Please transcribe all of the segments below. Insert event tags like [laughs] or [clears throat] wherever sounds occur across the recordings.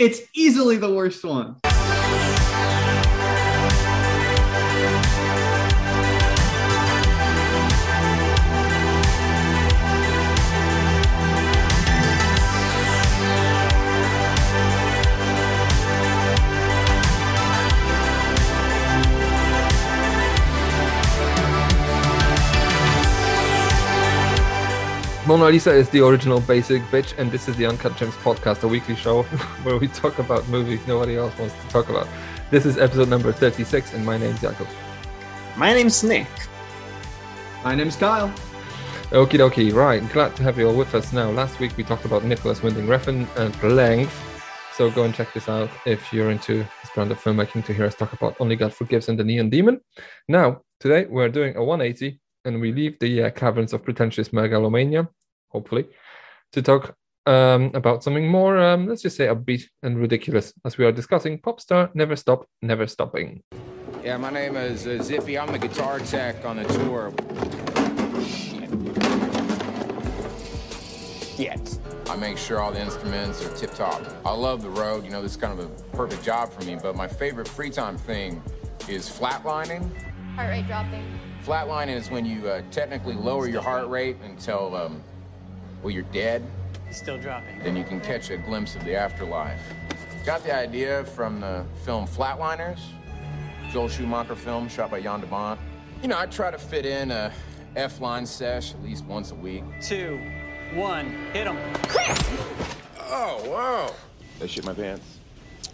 It's easily the worst one. Mona Lisa is the original basic bitch, and this is the Uncut Gems podcast, a weekly show [laughs] where we talk about movies nobody else wants to talk about. This is episode number 36, and my name's Jakub. My name's Nick. My name's Kyle. Okie dokie, right. Glad to have you all with us now. Last week we talked about Nicolas Winding Refn at length, so go and check this out if you're into this brand of filmmaking to hear us talk about Only God Forgives and The Neon Demon. Now, today we're doing a 180 and we leave the uh, caverns of pretentious megalomania hopefully, to talk um, about something more, um, let's just say, upbeat and ridiculous, as we are discussing pop star Never Stop, Never Stopping. Yeah, my name is uh, Zippy. I'm the guitar tech on the tour. Yet. I make sure all the instruments are tip top. I love the road. You know, this is kind of a perfect job for me, but my favorite free time thing is flatlining. Heart rate dropping. Flatlining is when you uh, technically lower your heart rate until um, well, you're dead, He's Still dropping. then you can catch a glimpse of the afterlife. Got the idea from the film Flatliners, Joel Schumacher film shot by Jan de Bont. You know, I try to fit in a F-line sesh at least once a week. Two, one, hit him. Oh, wow. Did I shit my pants?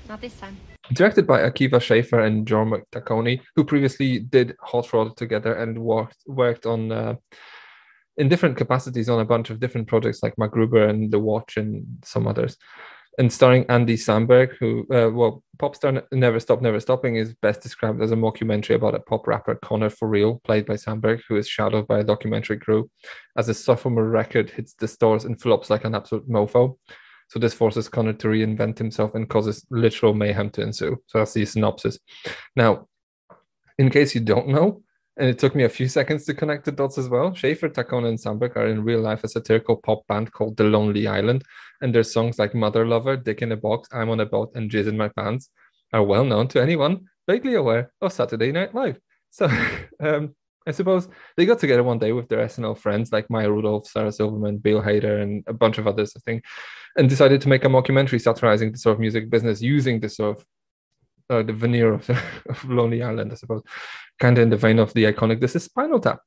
Not this time. Directed by Akiva Schaffer and Jorma Taccone, who previously did Hot Rod together and worked worked on uh, in different capacities on a bunch of different projects like MacGruber and The Watch and some others. And starring Andy Samberg, who, uh, well, Popstar Never Stop, Never Stopping is best described as a mockumentary about a pop rapper, Connor For Real, played by Samberg, who is shadowed by a documentary crew as a sophomore record hits the stores and flops like an absolute mofo. So this forces Connor to reinvent himself and causes literal mayhem to ensue. So that's the synopsis. Now, in case you don't know, and it took me a few seconds to connect the dots as well. Schaffer, Taccone, and Samberg are in real life a satirical pop band called The Lonely Island, and their songs like Mother Lover, Dick in a Box, I'm on a Boat, and Jizz in My Pants are well known to anyone vaguely aware of Saturday Night Live. So [laughs] um, I suppose they got together one day with their SNL friends like Maya Rudolph, Sarah Silverman, Bill Hader, and a bunch of others, I think, and decided to make a mockumentary satirizing the sort of music business using the sort of uh, the veneer of, [laughs] of Lonely Island, I suppose kind of in the vein of the iconic This is Spinal Tap.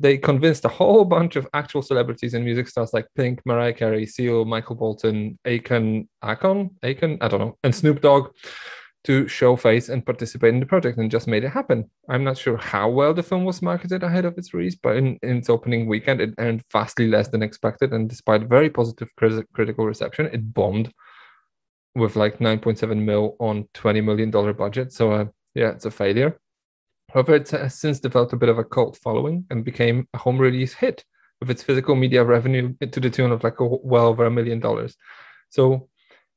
They convinced a whole bunch of actual celebrities and music stars like Pink, Mariah Carey, Seal, Michael Bolton, Akon, Akon, Akon, I don't know, and Snoop Dogg to show face and participate in the project and just made it happen. I'm not sure how well the film was marketed ahead of its release, but in, in its opening weekend, it earned vastly less than expected. And despite very positive critical reception, it bombed with like 9.7 mil on $20 million budget. So, uh, yeah, it's a failure. However, it has since developed a bit of a cult following and became a home release hit with its physical media revenue to the tune of like a, well over a million dollars. So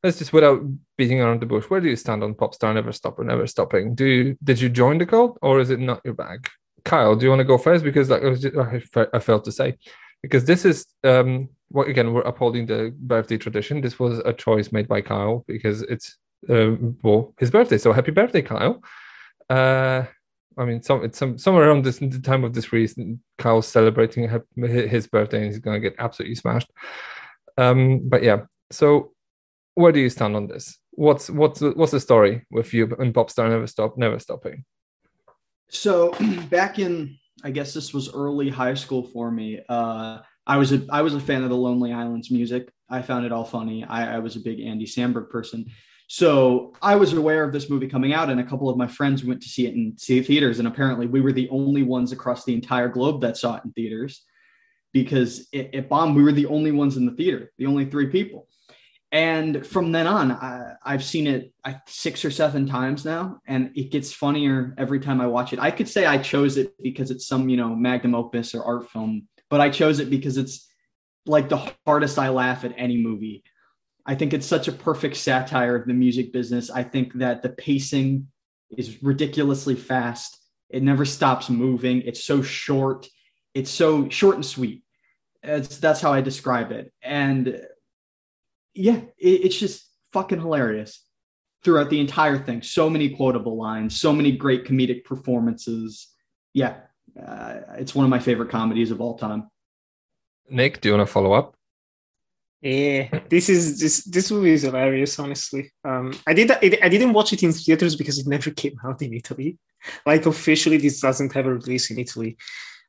let's just without beating around the bush, where do you stand on Popstar Never Stop or Never Stopping? Do you, did you join the cult or is it not your bag? Kyle, do you want to go first? Because like, I, I failed to say, because this is um, well, again we're upholding the birthday tradition. This was a choice made by Kyle because it's uh, well his birthday. So happy birthday, Kyle! Uh, I mean, some it's some somewhere around this the time of this release, Kyle's celebrating his birthday and he's going to get absolutely smashed. Um, but yeah, so where do you stand on this? What's what's what's the story with you and Popstar Never Stop, Never Stopping? So [clears throat] back in, I guess this was early high school for me. Uh, I was a I was a fan of the Lonely Islands music. I found it all funny. I, I was a big Andy Samberg person. So I was aware of this movie coming out, and a couple of my friends went to see it in see theaters. And apparently, we were the only ones across the entire globe that saw it in theaters because it, it bombed. We were the only ones in the theater, the only three people. And from then on, I, have seen it six or seven times now, and it gets funnier every time I watch it. I could say I chose it because it's some, you know, magnum opus or art film, but I chose it because it's like the hardest I laugh at any movie I think it's such a perfect satire of the music business. I think that the pacing is ridiculously fast. It never stops moving. It's so short. It's so short and sweet. It's, that's how I describe it. And yeah, it, it's just fucking hilarious throughout the entire thing. So many quotable lines, so many great comedic performances. Yeah, uh, it's one of my favorite comedies of all time. Nick, do you want to follow up? Yeah, this is this this movie is hilarious. Honestly, um, I did I, I didn't watch it in theaters because it never came out in Italy. Like officially, this doesn't have a release in Italy.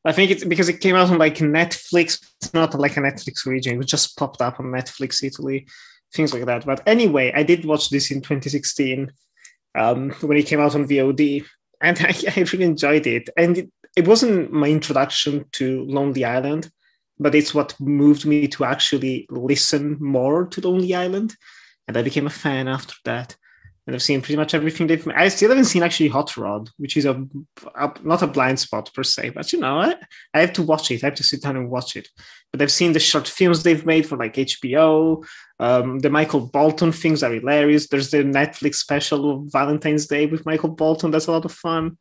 I think it's because it came out on like Netflix. It's not like a Netflix region. It just popped up on Netflix Italy, things like that. But anyway, I did watch this in 2016 um, when it came out on VOD, and [laughs] I, I really enjoyed it. And it, it wasn't my introduction to Lonely Island but it's what moved me to actually listen more to Lonely Island. And I became a fan after that. And I've seen pretty much everything they've. I still haven't seen actually Hot Rod, which is a, a not a blind spot per se, but you know, I, I have to watch it. I have to sit down and watch it. But I've seen the short films they've made for like HBO. Um, the Michael Bolton things are hilarious. There's the Netflix special of Valentine's Day with Michael Bolton. That's a lot of fun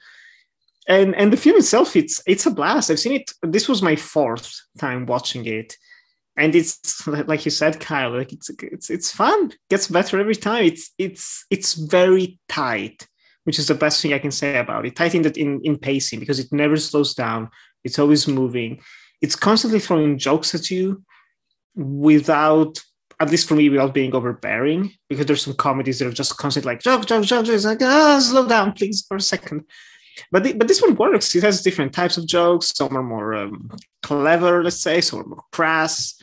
and and the film itself it's it's a blast i've seen it this was my fourth time watching it and it's [laughs] like you said kyle like it's it's it's fun gets better every time it's it's it's very tight which is the best thing i can say about it tight in that in, in pacing because it never slows down it's always moving it's constantly throwing jokes at you without at least for me without being overbearing because there's some comedies that are just constantly like joke joke joke it's like ah slow down please for a second but the, but this one works. It has different types of jokes. Some are more um, clever, let's say. Some are more crass.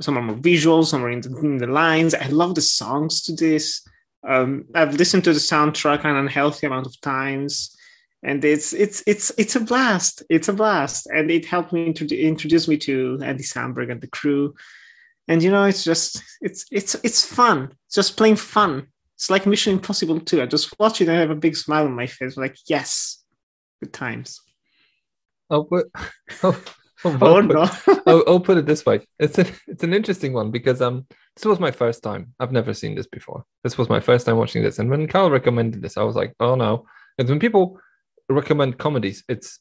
Some are more visual. Some are in the, in the lines. I love the songs to this. Um, I've listened to the soundtrack an unhealthy amount of times, and it's it's it's it's a blast. It's a blast, and it helped me introduce introduce me to Andy Samberg and the crew. And you know, it's just it's it's it's fun. It's just plain fun. It's like Mission Impossible too. I just watch it and I have a big smile on my face. like, yes, Good times. Oh, but [laughs] oh, oh, oh [laughs] no! I'll, I'll, put it this way: it's a, it's an interesting one because um, this was my first time. I've never seen this before. This was my first time watching this, and when Carl recommended this, I was like, oh no! And when people recommend comedies, it's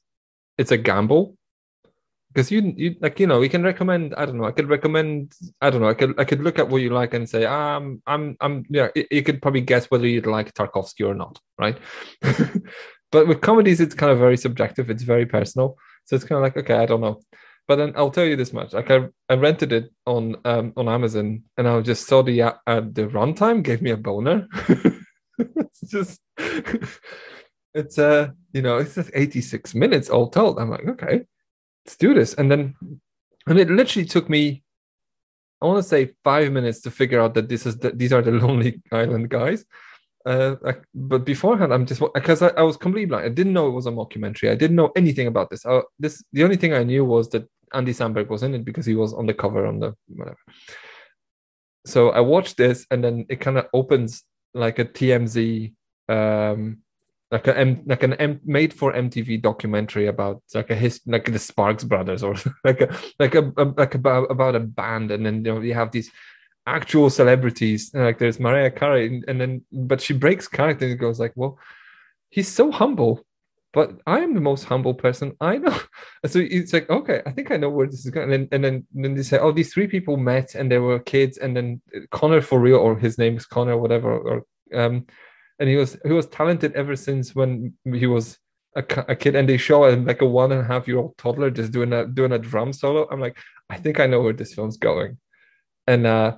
it's a gamble because you you like you know we can recommend i don't know i could recommend i don't know i could i could look at what you like and say um i'm i'm yeah you could probably guess whether you'd like tarkovsky or not right [laughs] but with comedies, it's kind of very subjective. It's very personal. So it's kind of like, okay, I don't know. But then I'll tell you this much: like I, I rented it on um, on Amazon, and I just saw the uh, the runtime gave me a boner. [laughs] it's just [laughs] it's uh you know it's just 86 minutes all told. I'm like, okay, let's do this. And then and it literally took me I want to say five minutes to figure out that this is the, these are the [laughs] Lonely Island guys. Uh, I, but beforehand, I'm just because I, I, was completely blind. I didn't know it was a mockumentary. I didn't know anything about this. I, this the only thing I knew was that Andy Samberg was in it because he was on the cover on the whatever. So I watched this, and then it kind of opens like a TMZ, um, like a M, like an M, made for MTV documentary about like a his like the Sparks Brothers or [laughs] like a like a, a like about about a band, and then you know you have these actual celebrities. Like there's Mariah Carey, and then but she breaks character and goes like, "Well, he's so humble, but I am the most humble person I know." [laughs] so it's like, okay, I think I know where this is going. And then and then, and then they say, "Oh, these three people met and they were kids." And then Connor for real, or his name is Connor, whatever, or um, and he was he was talented ever since when he was. A, a kid and they show him like a one and a half year old toddler just doing a doing a drum solo. I'm like, I think I know where this film's going, and uh,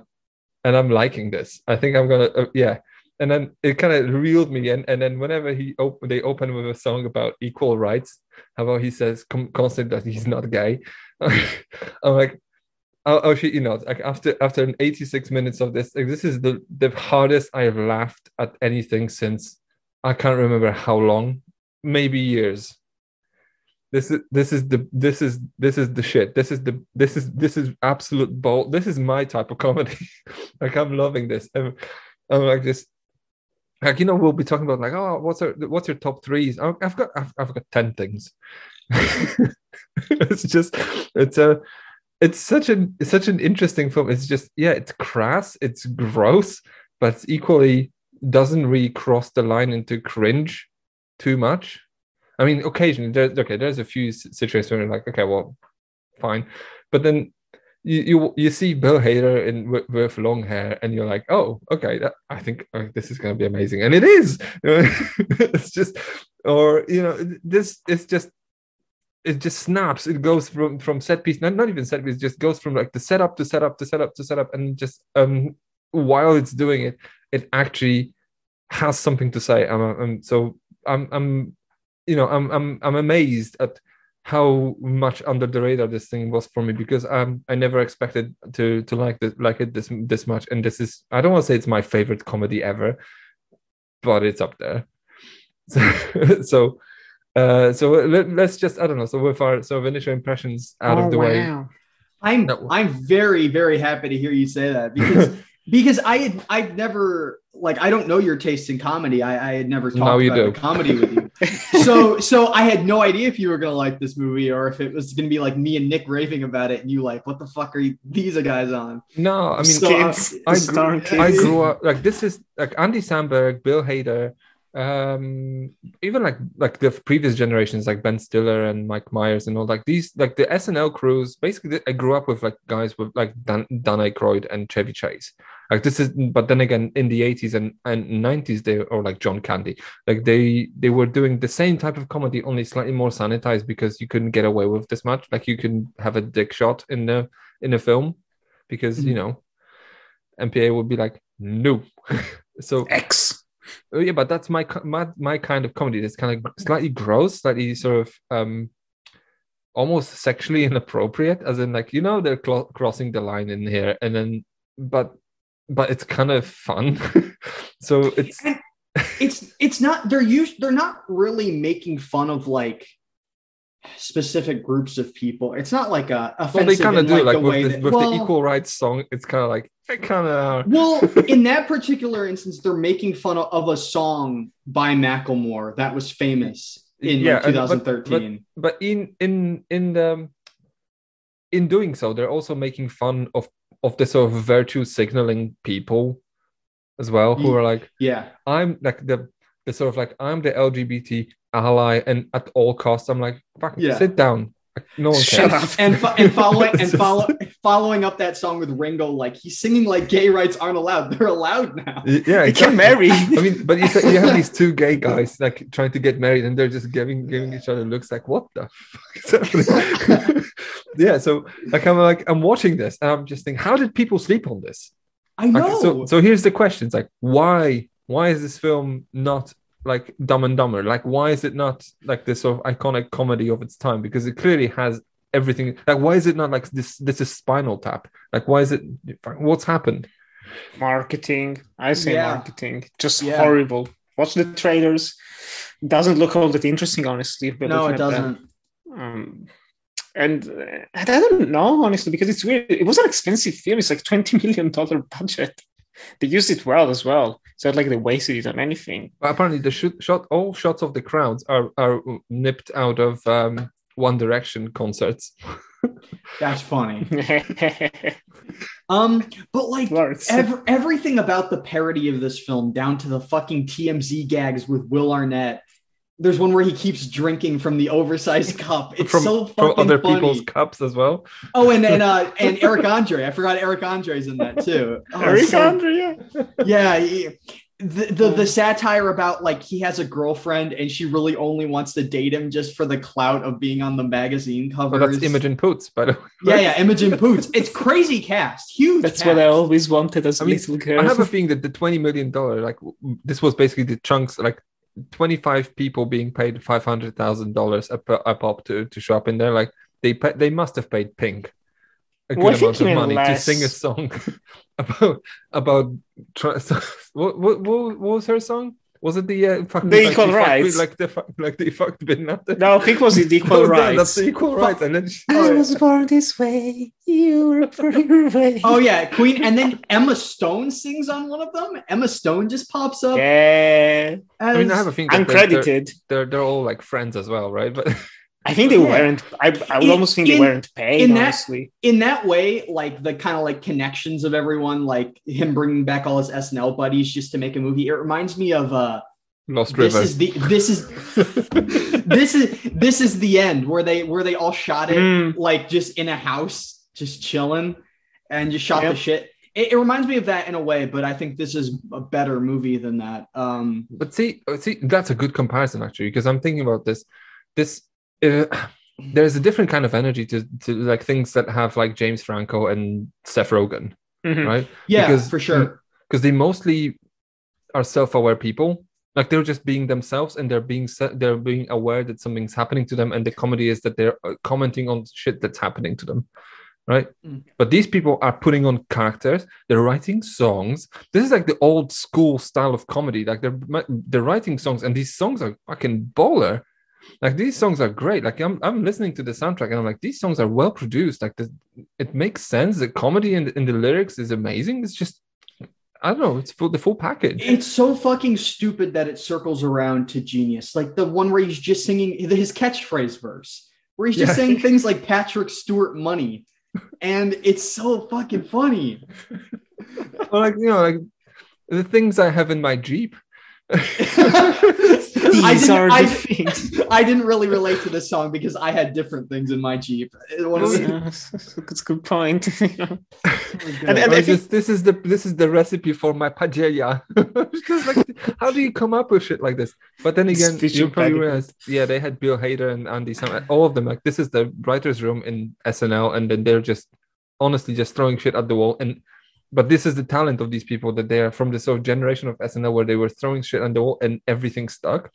and I'm liking this. I think I'm gonna, uh, yeah. And then it kind of reeled me in. And then whenever he open, they open with a song about equal rights, how about he says constantly that he's not gay. [laughs] I'm like, oh, oh shit, you know, like after after an 86 minutes of this, like this is the the hardest I have laughed at anything since I can't remember how long, maybe years this is this is the this is this is the shit. This is the this is this is absolute bold. This is my type of comedy. [laughs] Like i'm loving this. I'm, I'm like just like you know we'll be talking about like oh what's our what's your top threes? I've got i've, I've got 10 things. [laughs] It's just it's a it's such an it's such an interesting film. It's just yeah it's crass it's gross but it's equally doesn't really cross the line into cringe too much I mean, occasionally, there's, okay, there's a few situations where you're like, okay, well, fine, but then you you, you see Bill Hader in with, with long hair, and you're like, oh, okay, that, I think uh, this is going to be amazing, and it is. [laughs] it's just, or you know, this it's just. It just snaps. It goes from from set piece, not, not even set piece. Just goes from like the setup to setup to setup to setup, and just um while it's doing it, it actually has something to say. I'm so I'm I'm you know I'm I'm I'm amazed at how much under the radar this thing was for me because um I never expected to to like this like it this this much and this is I don't want to say it's my favorite comedy ever but it's up there [laughs] so so uh so let, us just I don't know so with our sort of initial impressions out Oh, of the way. I'm No. I'm very very happy to hear you say that because [laughs] because I had I've never like I don't know your taste in comedy. I, I had never talked about comedy with you. [laughs] so so I had no idea if you were gonna like this movie or if it was gonna be like me and Nick raving about it and you like what the fuck are you, these guys on? no I mean So, kids, I star grew- kids. I grew up like this is like Andy Samberg, Bill Hader, um, even like like the previous generations like Ben Stiller and Mike Myers and all like these like the SNL crews. Basically, I grew up with like guys with like Dan, Dan Aykroyd and Chevy Chase. Like this is, but then again, in the eighties and and nineties, they or like John Candy, like they they were doing the same type of comedy, only slightly more sanitized because you couldn't get away with this much. Like you can have a dick shot in the in a film because you Mhm. know MPA would be like, no. [laughs] so X. oh, yeah, but that's my my my kind of comedy. It's kind of slightly gross, slightly sort of um almost sexually inappropriate, as in like you know they're clo- crossing the line in here, and then but but it's kind of fun. [laughs] so it's And it's it's not they're used they're not really making fun of like specific groups of people. It's not like a well offensive they kind of do like, like, with, way the, that with well, the equal rights song. It's kind of like they kind of well, [laughs] in that particular instance, they're making fun of, a song by Macklemore that was famous in Yeah, like, and- but- 2013. but in in in the in doing so they're also making fun of of the sort of virtue signaling people as well who are like yeah, i'm like the the sort of like i'm the lgbt ally and at all costs i'm like fuck Yeah. sit down no one Shut up. and fo- and [laughs] following and follow [laughs] following up that song with Ringo, like he's singing like gay rights aren't allowed. [laughs] They're allowed now. Yeah They can marry. I mean, but you, say, you have these two gay guys like trying to get married, and they're just giving giving each other looks like, what the fuck is happening? yeah, so like I'm like I'm watching this, and I'm just thinking, how did people sleep on this? I Okay, know. so so here's the questions: like, why why is this film not like Dumb and Dumber? Like, why is it not like this sort of iconic comedy of its time? Because it clearly has everything. Like, why is it not like this? This is Spinal Tap. Like, why is it? What's happened? Marketing. I say Yeah. marketing. Just Yeah. horrible. Watch the trailers. Doesn't look all that interesting, honestly. but no, it doesn't. Um, and uh, I don't know, honestly, because it's weird. It was an expensive film. It's like twenty [laughs] million dollar budget. They used it well as well. It's not like they wasted it on anything. But apparently, the shoot, shot, all shots of the crowds are are nipped out of um, One Direction concerts. [laughs] That's funny. [laughs] Um, but like Lawrence. ev- everything about the parody of this film, down to the fucking TMZ gags with Will Arnett. There's one where he keeps drinking from the oversized [laughs] cup. It's from, so from other funny. people's cups as well. Oh, and and uh, [laughs] and Eric Andre. I forgot Eric Andre's in that too. Oh, Eric so- Andre, yeah. [laughs] yeah. he- The, the the satire about like he has a girlfriend and she really only wants to date him just for the clout of being on the magazine cover. covers. that's Imogen Poots, by the way. Yeah, yeah, Imogen Poots. It's crazy cast, huge. That's cast. what I always wanted as a I mean, little girl. I have a feeling that the twenty million dollar, like this was basically the chunks, like twenty five people being paid five hundred thousand dollars a a pop to to show up in there. Like they pa- they must have paid Pink a good think amount of money to sing a song [laughs] about about. [laughs] What, what what what was her song? Was it the uh, fucking The like, Equal they fucked Rights. with- like the fuck- like they fucked Bin Laden? no, Pink was the equal [laughs] Oh, yeah, rights. That's the equal rights, and then she, I was born this way. You were born your way. Oh yeah, Queen, and then Emma Stone sings on one of them. Emma Stone just pops up. yeah. I mean, I have a feeling that they're, they're, Uncredited. they're they're all like friends as well, right? But [laughs] I think they Yeah. weren't. I, I would In- almost think they in- weren't paid, in that- honestly. in that way, like the kind of like connections of everyone, like him bringing back all his SNL buddies just to make a movie. It reminds me of uh Lost this River. is the this is [laughs] this is this is the end where they where they all shot it Mm. like just in a house just chilling and just shot Yep. the shit. It, it reminds me of that in a way, but I think this is a better movie than that. Um, But see, see, that's a good comparison actually, because I'm thinking about this. This uh, there's a different kind of energy to to like things that have like James Franco and Seth Rogen, Mhm. right? yeah, Because- for sure. Because they mostly are self-aware people. Like they're just being themselves, and they're being se- they're being aware that something's happening to them, and the comedy is that they're uh, commenting on shit that's happening to them, right? Mm. But these people are putting on characters. They're writing songs. This is like the old school style of comedy. Like they're they're writing songs, and these songs are fucking baller. Like these songs are great. Like I'm I'm listening to the soundtrack, and I'm like, these songs are well produced. Like the, it makes sense. The comedy in the, in the lyrics is amazing. It's just I don't know. It's full the full package. It's so fucking stupid that it circles around to genius. Like the one where he's just singing his catchphrase verse, where he's just Yeah. saying things like Patrick Stewart money. And it's so fucking funny. [laughs] Or like you know, like the things I have in my Jeep. [laughs] I These didn't, are I, the things. [laughs] I didn't really relate to this song because I had different things in my Jeep. It was- Yeah, [laughs] that's a good point. and, and, and Or think, just, this is the this is the recipe for my paella. Because, like, how do you come up with shit like this? But then again, Stitch you probably back. realize, yeah, they had Bill Hader and Andy Sam, all of them. Like this is the writers' room in SNL, and then they're just honestly just throwing shit at the wall. And but this is the talent of these people that they are from the sort of generation of SNL where they were throwing shit on the wall and everything stuck.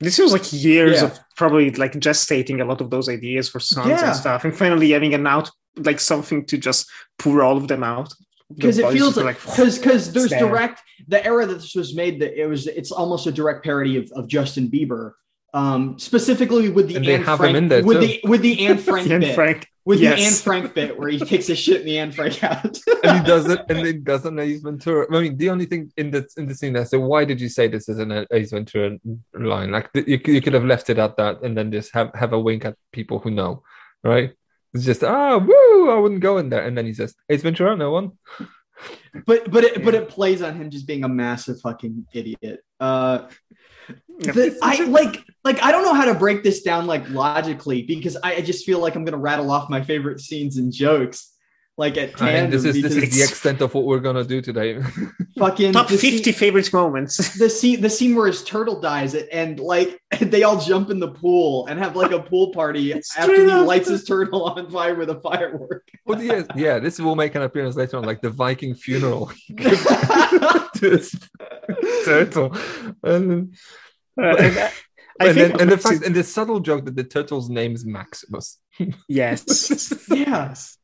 this was like years Yeah. of probably like gestating a lot of those ideas for songs Yeah. and stuff, and finally having an out like something to just pour all of them out. because The it feels like were because [laughs] because there's there. direct the era that this was made that it was it's almost a direct parody of, of Justin Bieber. Um, specifically with the And they Anne have him Frank in there, with too. the with the Anne [laughs] Frank Ian bit Frank. with yes. the Anne Frank bit where he takes a shit in the Anne Frank out. and he does it, and he [laughs] doesn't Ace Ventura. I mean, the only thing in the in the scene there. So why did you say this is an Ace Ventura line? Like you, you could have left it at that, and then just have have a wink at people who know, right? It's just ah woo, I wouldn't go in there, and then he says Ace Ventura, no one. But but it but it plays on him just being a massive fucking idiot. Uh, the, I like like I don't know how to break this down like logically because I, I just feel like I'm gonna rattle off my favorite scenes and jokes like at And tandem this is this is the extent of what we're gonna do today. [laughs] fucking Top 50 scene- favorite moments. [laughs] the scene the scene where his turtle dies and like [laughs] they all jump in the pool and have like a pool party after he lights his turtle on fire with a firework. Well, yeah, yeah, this will make an appearance later on, like the Viking funeral to his turtle, and then, Uh, and I, I and, think then, and the fact and the subtle joke that the turtle's name is Maximus. yes. yes.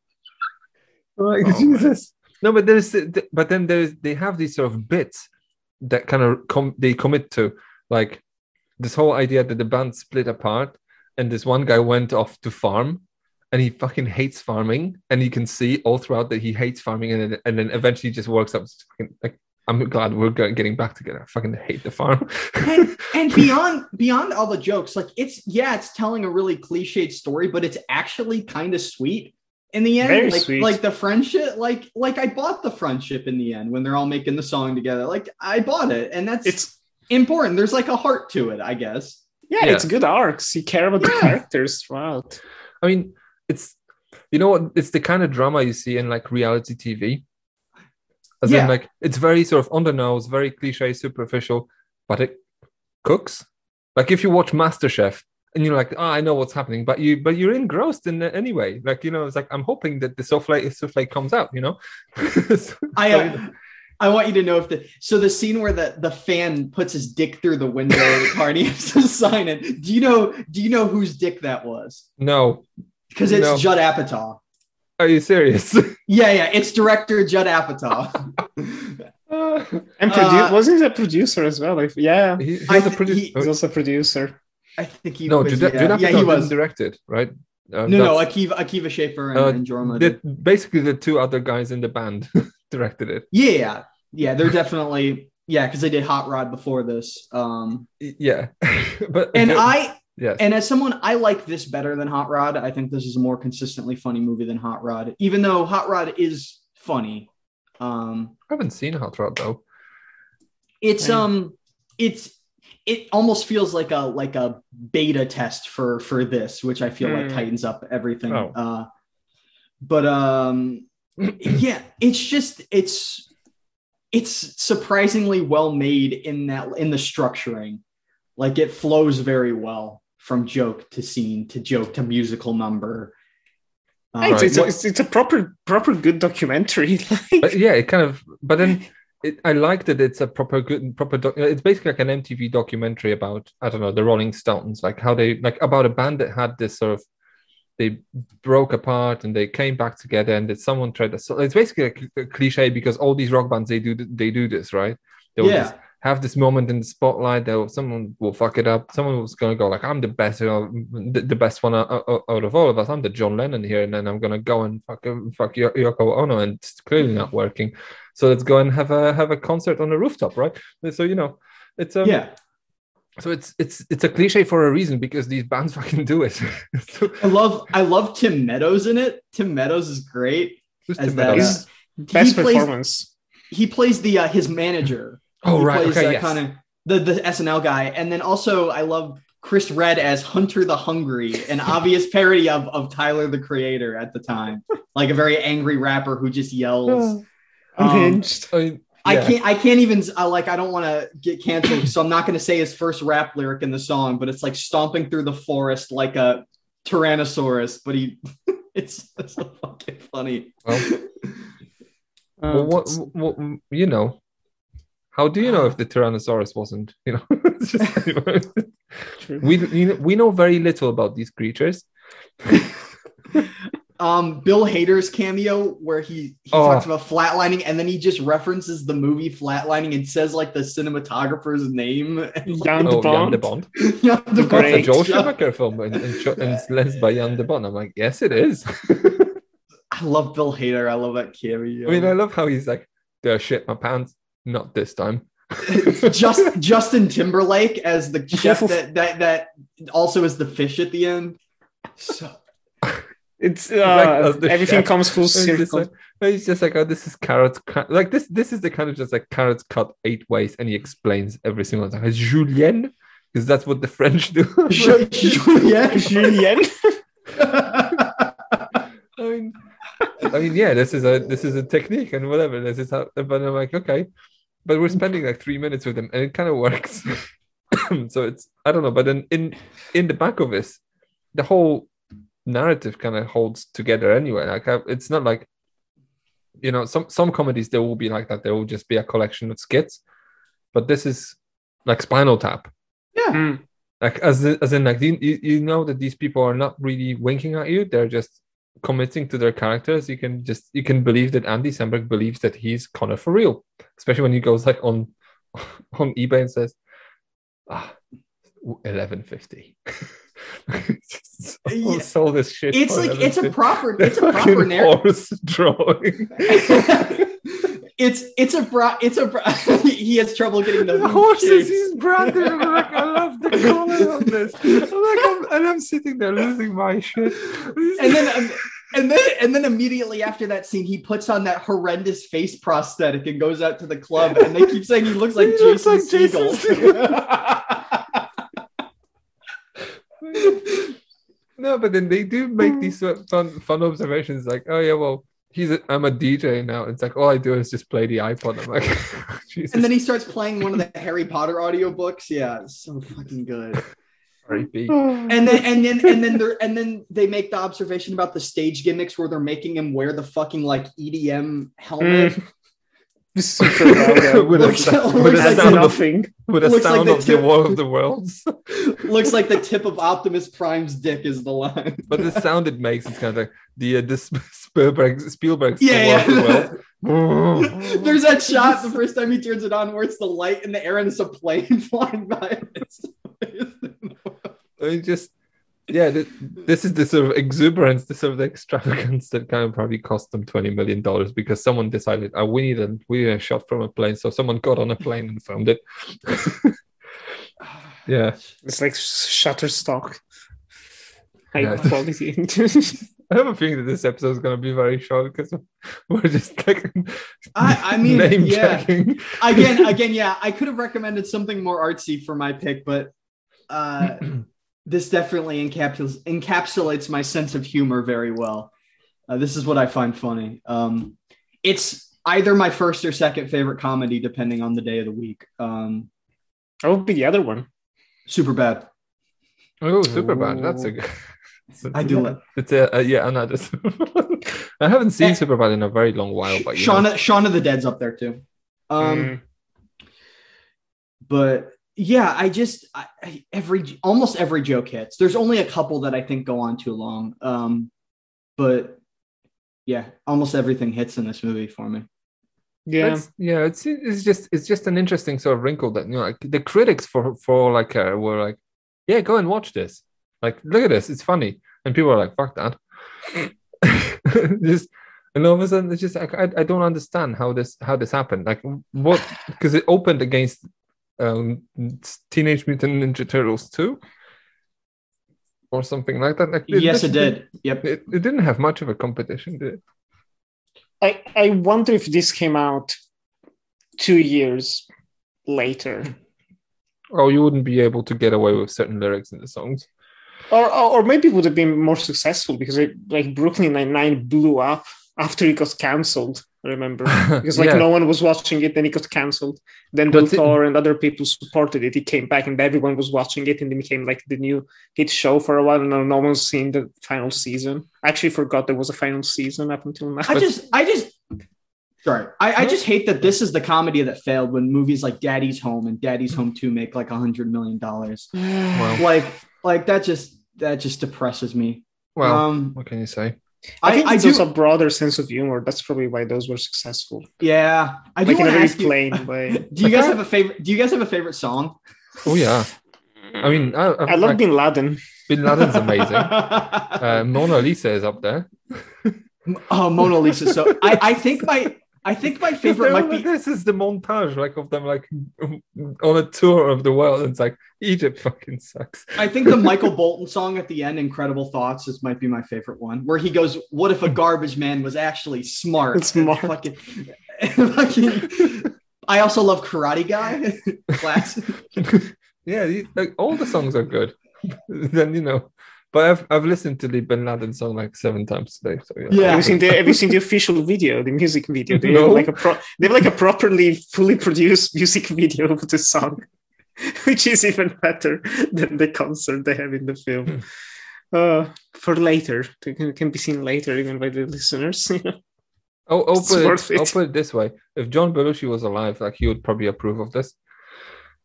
Like Oh, Jesus. No, but there's but then there's they have these sort of bits that kind of com- they commit to like this whole idea that the band split apart and this one guy went off to farm and he fucking hates farming and you can see all throughout that he hates farming and then, and then eventually just works up like I'm glad we're getting back together. I fucking hate the farm. and, and [laughs] beyond beyond all the jokes, like it's yeah, it's telling a really cliched story, but it's actually kind of sweet in the end. Like like the friendship, like like I bought the friendship in the end when they're all making the song together. Like I bought it, and that's It's important. There's like a heart to it, I guess. yeah, Yeah. it's good arcs. You care about the characters throughout. I mean, it's you know what? It's the kind of drama you see in like reality TV. As Yeah. in, like it's very sort of on the nose, very cliche, superficial, but it cooks. Like if you watch MasterChef and you're like, oh, I know what's happening, but you but you're engrossed in it anyway. Like you know, it's like I'm hoping that the souffle souffle comes out. You know. [laughs] So, I uh, I want you to know if the so the scene where the the fan puts his dick through the window of the car and he has to sign it. Do you know? Do you know whose dick that was? no, Because it's No. Judd Apatow. are you serious? [laughs] Yeah, yeah, it's director Judd Apatow. [laughs] And produ- Uh, wasn't he a producer as well? If, yeah, he, he I was a thi- producer. he- he's also a producer. I think he no, was. Yeah, yeah, he was. didn't direct it, right? Uh, No, no, Akiva Akiva Schaffer and, Uh, and Jorma. the, basically the two other guys in the band [laughs] directed it. Yeah, yeah. They're definitely yeah because they did Hot Rod before this. Um, Yeah, [laughs] but and I yes, and as someone I like this better than Hot Rod. I think this is a more consistently funny movie than Hot Rod, even though Hot Rod is funny. Um, I haven't seen Hot Rod though. it's um, it's it almost feels like a like a beta test for for this, which I feel like Hmm. tightens up everything. Oh. Uh, but um, [clears throat] yeah, it's just it's it's surprisingly well made in that in the structuring. Like it flows very well from joke to scene to joke to musical number. Um, It's, Right. it's, a, it's, it's a proper proper good documentary. [laughs] Like, But yeah, it kind of. But then it, I like that it's a proper good proper. Doc, uh, it's basically like an MTV documentary about I don't know the Rolling Stones, like how they like about a band that had this sort of. They broke apart and they came back together, and that someone tried to. So it's basically a, a cliche because all these rock bands they do they do this right. They will Yeah. just have this moment in the spotlight. That someone will fuck it up. Someone was gonna go like, "I'm the best, you know, the, the best one out, out- of all of us. I'm the John Lennon here," and then I'm gonna go and fuck fuck Yo- Yoko Ono, and it's clearly not working. So let's go and have a have a concert on the rooftop, right? So you know, it's um, yeah, So it's it's it's a cliche for a reason because these bands [laughs] fucking do it. [laughs] so, I love I love Tim Meadows in it. Tim Meadows is great. who's As Tim that, Meadows? uh, best he plays- performance. He plays the uh, his manager. [clears throat] oh he right, plays okay, that yes. kind of the the SNL guy, and then also I love Chris Redd as Hunter the Hungry, an [laughs] obvious parody of of Tyler the Creator at the time, like a very angry rapper who just yells. [sighs] Um, I mean, I can't I can't even I like I don't want to get canceled, so I'm not going to say his first rap lyric in the song, but it's like stomping through the forest like a Tyrannosaurus, but he [laughs] it's, it's so fucking funny. Well, [laughs] well, Um, what, what you know? How do you know if the Tyrannosaurus wasn't? You know, [laughs] it's just, true. we you know, we know very little about these creatures. Um Bill Hader's cameo where he, he Oh. talks about flatlining and then he just references the movie flatlining and says like the cinematographer's name. Jan [laughs] de oh, Jan de Bont. Bont. Yeah, the That's a Joel Schumacher film and, and, shot- and it's [laughs] led by Jan de Bont. I'm like, yes, it is. [laughs] I love Bill Hader. I love that cameo. I mean, I love how he's like, "Did I shit my pants? Not this time." just Justin Timberlake as the chef that that that also is the fish at the end. So It's uh, everything comes full It's circle. like, it's just like, oh, this is carrots. cut- Like this, this is the kind of just like carrots cut eight ways, and he explains every single time. It's julienne, because that's what the French do. Ju- [laughs] Julien. Julien. I mean, I mean, yeah, this is a this is a technique and whatever. This is how. But I'm like, okay, but we're spending like three minutes with him, and it kind of works. [coughs] so it's I don't know, but then in in the back of this, the whole narrative kind of holds together anyway. Like I, it's not like you know some some comedies there will be like that. There will just be a collection of skits, but this is like Spinal Tap Mm. like as in- as in like you, you you know that these people are not really winking at you they're just committing to their characters you can just you can believe that andy samberg believes that he's connor for real especially when he goes like on [laughs] on ebay and says ah 1150 [laughs] Yeah. sold this shit It's like it's a proper it's a proper narrative. drawing [laughs] it's it's a bro it's a bro- [laughs] he has trouble getting the the horses he's branded. I'm like, I love the color on this. I'm like, I'm, and I'm sitting there losing my shit. and then um, and then and then immediately after that scene he puts on that horrendous face prosthetic and goes out to the club and they keep saying he looks [laughs] like He Jason looks like Jason Segel. [laughs] no, but then they do make these hmm. sort of fun, fun observations. Like, oh yeah, well, he's a, I'm a DJ now. It's like all I do is just play the iPod. I'm like, [laughs] Jesus, and then he starts playing one of the Harry Potter audiobooks. Yeah, so fucking good. creepy. [sighs] And then and then and then they're and then they make the observation about the stage gimmicks where they're making him wear the fucking like EDM helmet. Mm. Super [laughs] well with a, Looks- sound- looks with like sound of nothing. with a looks like sound the of the War of the Worlds. [laughs] Looks like the tip of Optimus Prime's dick is the line. But the sound it makes is kind of like the uh, the Spielberg Spielberg's Yeah, The War yeah. of the Worlds. [laughs] There's that shot the first time he turns it on where it's the light in the air and it's a plane flying by. It's- I mean, just yeah, th- this is the sort of exuberance, the sort of extravagance that kind of probably cost them twenty million dollars because someone decided, oh, we need a we need a shot from a plane, so someone got on a plane and filmed it. [sighs] yeah, It's like Shutterstock. High Yeah. quality. [laughs] I have a feeling that this episode is going to be very short because we're just like I- I mean, name yeah. checking. again, again, yeah, I could have recommended something more artsy for my pick, but uh, [laughs] this definitely encapsulates encapsulates my sense of humor very well. Uh, this is what I find funny. Um, it's either my first or second favorite comedy, depending on the day of the week. Um, That would be the other one. Superbad. Oh, Superbad. That's a good. [laughs] I do like It's a, uh, yeah, and I just [laughs] I haven't seen Eh. Superbad in a very long while, but you Shaun, know. of, the Dead's up there too. Um, Mm. but yeah, I just I, I, every almost every joke hits. There's only a couple that I think go on too long. Um, but yeah, almost everything hits in this movie for me. Yeah. It's, yeah, it's it's just it's just an interesting sort of wrinkle that you know, like the critics for for like uh, were like, yeah, go and watch this. Like, look at this, it's funny, and people are like, fuck that. [laughs] just and all of a sudden, it's just like I, I don't understand how this how this happened. Like, what because it opened against um Teenage Mutant Ninja Turtles two or something like that. Like, yes, it did. Yep. It, it didn't have much of a competition, did it? I, I wonder if this came out two years later. Oh, you wouldn't be able to get away with certain lyrics in the songs. Or, or, or maybe it would have been more successful because it, like Brooklyn Nine Nine blew up after it got cancelled. I remember [laughs] because like Yeah. no one was watching it, then it got cancelled. Then But Bill Thor and other people supported it. It came back and everyone was watching it, and it became like the new hit show for a while. And now no one's seen the final season. I actually forgot there was a final season up until now. I just, I just, sorry, I, I just hate that this is the comedy that failed when movies like Daddy's Home and Daddy's Home Two make like a hundred million dollars. Well, Like, like that just that just depresses me. well, um, what can you say? I I, think I, it's do, also a broader sense of humor. That's probably why those were successful. yeah, I do Like in a very ask you. plain [laughs] way. Do you guys have a favorite? Do you guys have a favorite song? Oh yeah, I mean, I, I love like, Bin Laden. Bin Laden's amazing. [laughs] uh, Mona Lisa is up there. oh, Mona Lisa. So I, I think my, I think my favorite might be. This is the montage, like of them, like [laughs] on a tour of the world. And it's like Egypt fucking sucks. I think the [laughs] Michael Bolton song at the end, "Incredible Thoughts," this might be my favorite one, where he goes, "What if a garbage man was actually smart?" [laughs] Smart. Fucking, fucking- I also love Karate Guy. Class. yeah, like all the songs are good. then you know, but I've I've listened to the Bin Laden song like seven times today. So yeah, Yeah. Have you seen the Have you seen the [laughs] official video, the music video? They No. have like a pro, they have like a properly fully produced music video of the song, [laughs] which is even better than the concert they have in the film. Uh, for later, it can, can be seen later even by the listeners. [laughs] you know. I'll, I'll, put worth it, I'll put it this way: if John Belushi was alive, like he would probably approve of this.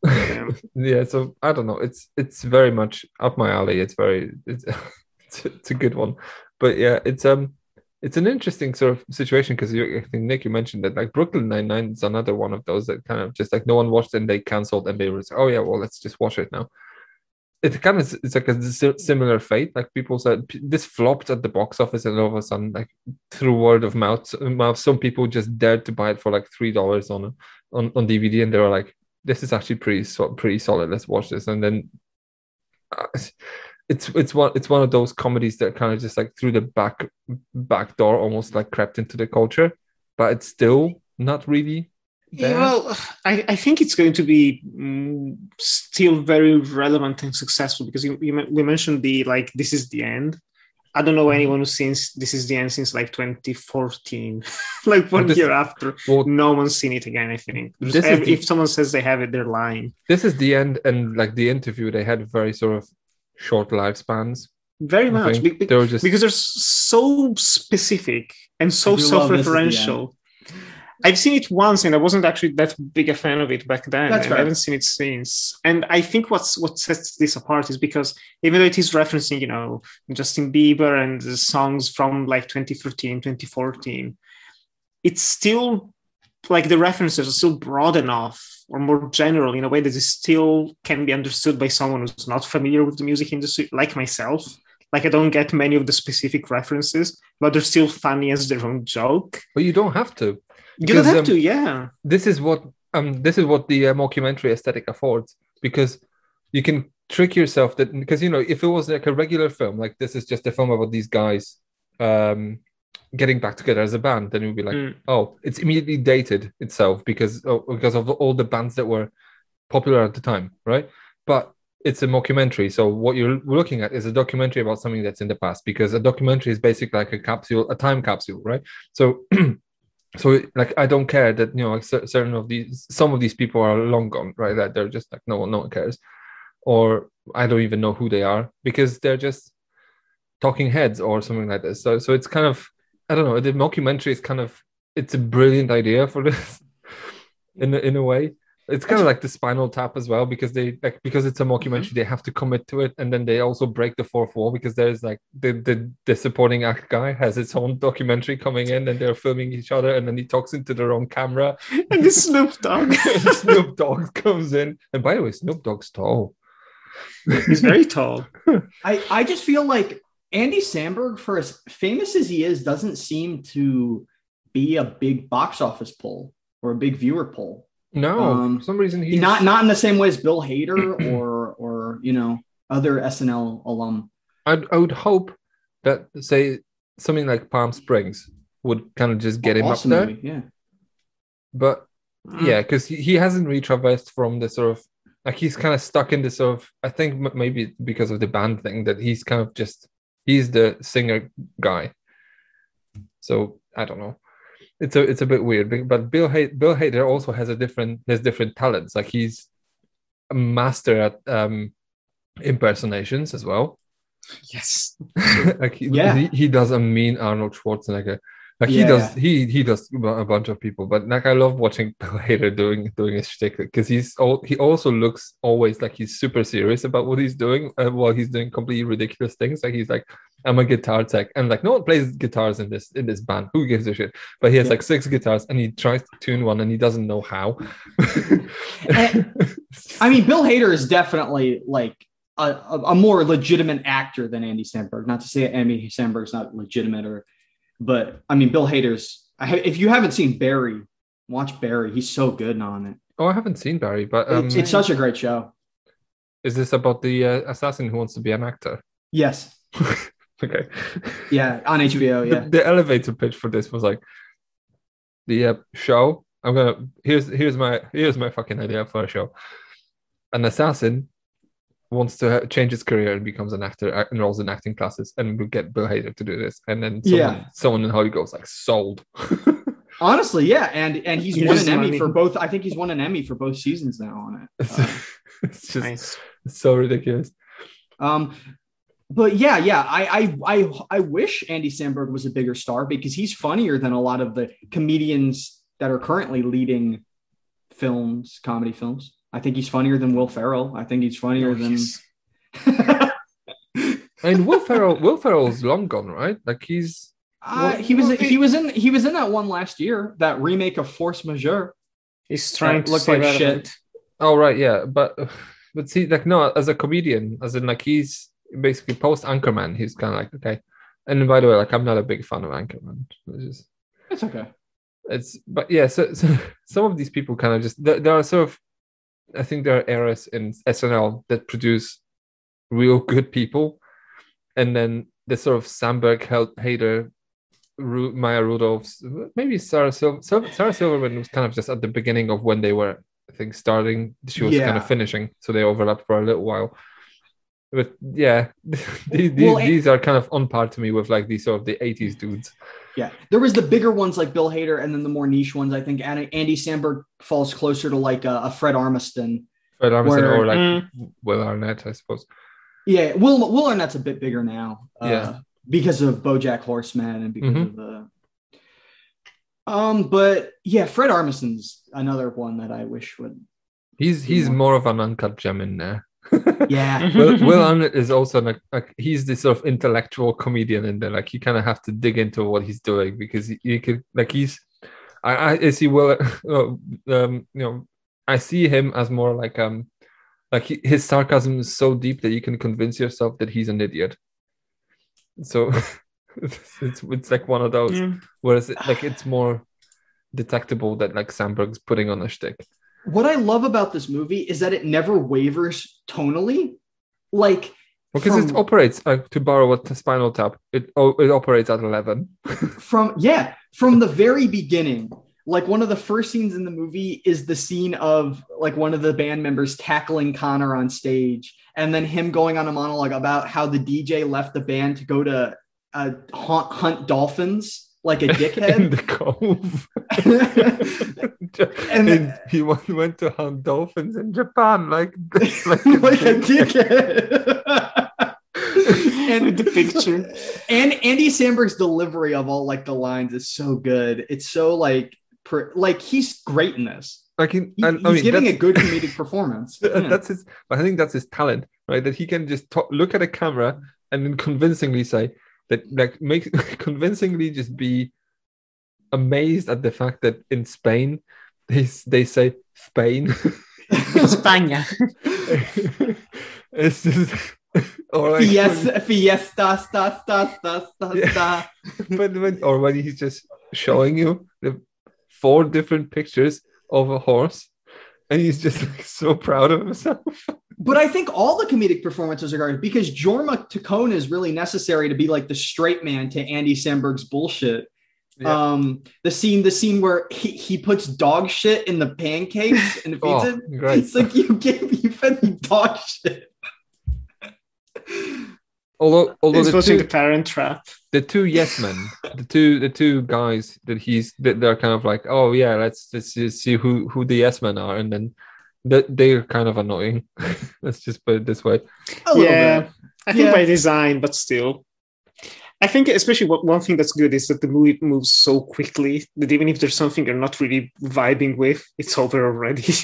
[laughs] Yeah. so I don't know. It's it's very much up my alley. It's very it's [laughs] it's, a good one, but yeah, it's um it's an interesting sort of situation because I think Nick you mentioned that like Brooklyn Nine Nine is another one of those that kind of just like no one watched and they cancelled and they were like, oh yeah well let's just watch it now. It kind of it's like a similar fate. Like people said, this flopped at the box office, and all of a sudden, like through word of mouth, mouth, some people just dared to buy it for like three dollars on on on DVD, and they were like, "This is actually pretty so, pretty solid. Let's watch this." And then uh, it's it's one it's one of those comedies that kind of just like through the back back door, almost like crept into the culture, but it's still not really. Yeah, well, I, I think it's going to be mm, still very relevant and successful because you, you we mentioned the like this is the end. I don't know mm-hmm. anyone who's since this is the end since like 2014, [laughs] like one This- year after. Well, No one's seen it again. I think There's This is the- if someone says they have it, they're lying. this is the end, and like the interview, they had very sort of short lifespans. Very I much be- be- They were just because they're so specific and so I do love This Is the self-referential. I've seen it once, and I wasn't actually that big a fan of it back then. That's and I haven't seen it since. And I think what's what sets this apart is because even though it is referencing, you know, Justin Bieber and the songs from like 2013, 2014, it's still like the references are still broad enough or more general in a way that it still can be understood by someone who's not familiar with the music industry, like myself. Like I don't get many of the specific references, but they're still funny as their own joke. but you don't have to. You don't have um, to, yeah. this is what um this is what the uh, mockumentary aesthetic affords because you can trick yourself that because you know if it was like a regular film like this is just a film about these guys um getting back together as a band then it would be like Mm. oh it's immediately dated itself because oh, because of all the bands that were popular at the time right but it's a mockumentary. So what you're looking at is a documentary about something that's in the past, because a documentary is basically like a capsule, a time capsule, right? So, [clears throat] so like I don't care that you know like certain of these, some of these people are long gone, right? That they're just like no one, no one cares, or I don't even know who they are because they're just talking heads or something like this. So, so it's kind of I don't know. The mockumentary is kind of it's a brilliant idea for this [laughs] in in a way. It's kind of like the Spinal Tap as well because they like because it's a mockumentary mm-hmm. they have to commit to it and then they also break the fourth wall because there's like the the, the supporting act guy has his own documentary coming in and they're filming each other and then he talks into the wrong camera [laughs] And the Snoop Dogg. [laughs] Snoop Dogg comes in and by the way Snoop Dogg's tall He's very tall. [laughs] I, I just feel like Andy Samberg, for as famous as he is, doesn't seem to be a big box office pull or a big viewer pull. No Um, for some reason he's Not not in the same way as Bill Hader [clears throat] or or you know other SNL alum. I'd, I would hope that say something like Palm Springs would kind of just get him Awesome up there movie, Yeah. but Mm. yeah because he, he hasn't retraversed from the sort of like he's kind of stuck in the sort of i think m- maybe because of the band thing that he's kind of just he's the singer guy so i don't know it's a it's a bit weird but- bill Hay- bill hader also has a different has different talents like he's a master at um impersonations as well Yes. [laughs] like he, Yeah. he, he does a mean arnold schwarzenegger like he Yeah, does he he does a bunch of people but like i love watching [laughs] bill hader doing doing his shtick because he's all he also looks always like he's super serious about what he's doing uh, while he's doing completely ridiculous things. Like he's like i'm a guitar tech and like no one plays guitars in this in this band. Who gives a shit? But he has Yeah. like six guitars and he tries to tune one and he doesn't know how. [laughs] I mean, Bill Hader is definitely like a, a, a more legitimate actor than Andy Samberg. Not to say Andy Samberg's not legitimate, or but I mean, Bill Hader's. I, ha- if you haven't seen Barry, watch Barry. He's so good on it. oh i haven't seen barry but um, it's, it's such a great show. is this about the uh, assassin who wants to be an actor Yes, [laughs] okay yeah, on HBO. the, Yeah, the elevator pitch for this was like the uh, show. I'm gonna here's here's my here's my fucking idea for a show. An assassin wants to ha- change his career and becomes an actor, uh, enrolls in acting classes, and we get Bill Hader to do this. And then someone, Yeah. someone in Hollywood goes like sold. [laughs] honestly, yeah, and and he's He won an Emmy money. for both. I think he's won an Emmy for both seasons now on it. Uh, [laughs] it's just Nice. so ridiculous. Um, but yeah, yeah, I, I, I, I wish Andy Samberg was a bigger star because he's funnier than a lot of the comedians that are currently leading films, comedy films. I think he's funnier than Will Ferrell. I think he's funnier Oh, than. yes. [laughs] I mean, Will Ferrell, Will Ferrell's long gone, right? Like he's Uh, he was he was in he was in that one last year that remake of Force Majeure. He's trying to look stay like shit. relevant. Oh right, yeah, but but see, like no, as a comedian, as in like he's basically post Anchorman, he's kind of like okay. And by the way, like I'm not a big fan of Anchorman. It's just It's okay. it's but yeah, so, so [laughs] some of these people kind of just there, there are sort of I think there are eras in SNL that produce real good people, and then the sort of Samberg, Hader, Ru- Maya Rudolph, maybe Sarah Sil- Sarah Silverman was kind of just at the beginning of when they were, I think, starting. She was kind of finishing, so they overlapped for a little while. But yeah, [laughs] these, Well, these, these are kind of on par to me with like these sort of the '80s dudes. Yeah, there was the bigger ones like Bill Hader, and then the more niche ones. I think Andy, Andy Samberg falls closer to like a, a Fred Armiston. Fred Armisen Where- or like Mm. Will Arnett, I suppose. Yeah, Will Will Arnett's a bit bigger now. Uh, Yeah. because of BoJack Horseman and because Mhm. of the. Um, but yeah, Fred Armisen's another one that I wish would. He's he's Yeah. more of an uncut gem in there. Yeah, [laughs] Will, Will [laughs] Arnett is also like, like he's this sort of intellectual comedian in there. Like you kind of have to dig into what he's doing because he, you could like he's. I I I see Will. [laughs] uh, Um, you know, I see him as more like um, like he, his sarcasm is so deep that you can convince yourself that he's an idiot. So it's it's, it's like one of those. Yeah. Whereas it, like it's more detectable that like Samberg's putting on a shtick. What I love about this movie is that it never wavers tonally. Like Because it operates, uh, to borrow a spinal tap, it oh, it operates at 11. [laughs] from yeah from the very beginning like one of the first scenes in the movie is the scene of like one of the band members tackling Connor on stage, and then him going on a monologue about how the DJ left the band to go to uh, hunt, hunt dolphins like a [laughs] dickhead in the cove. [laughs] And- [laughs] and he went, to hunt dolphins in Japan, like like, like a dick. dickhead. and the picture. and Andy Samberg's delivery of all like the lines is so good. It's so like per, like he's great in this. Like in, He- and, he's I mean, giving a good comedic performance. Yeah. That's his. I think that's his talent, right? That he can just talk, look at a camera and then convincingly say that, like, make [laughs] convincingly just be amazed at the fact that in Spain they they say Spain. [laughs] España. [laughs] it's just or like Fiesta, fiesta, sta, sta, sta, sta, Yeah. sta. when, when or when he's just showing you the four different pictures of a horse and he's just like so proud of himself. But I think all the comedic performances are good because Jorma Taccone is really necessary to be like the straight man to Andy Samberg's bullshit. Yeah. Um, the scene, the scene where he, he puts dog shit in the pancakes and [laughs] feeds Oh, it. great. It's like you gave you fed me dog shit. [laughs] Although although It's the watching two, the Parent Trap. the two yes men, the two the two guys that he's that they're kind of like, oh yeah, let's let's just see who who the yes men are, and then that they're kind of annoying. [laughs] let's just put it this way. A little yeah, bit. I think Yeah. by design, but still. I think especially what one thing that's good is that the movie moves so quickly that even if there's something you're not really vibing with, it's over already. [laughs]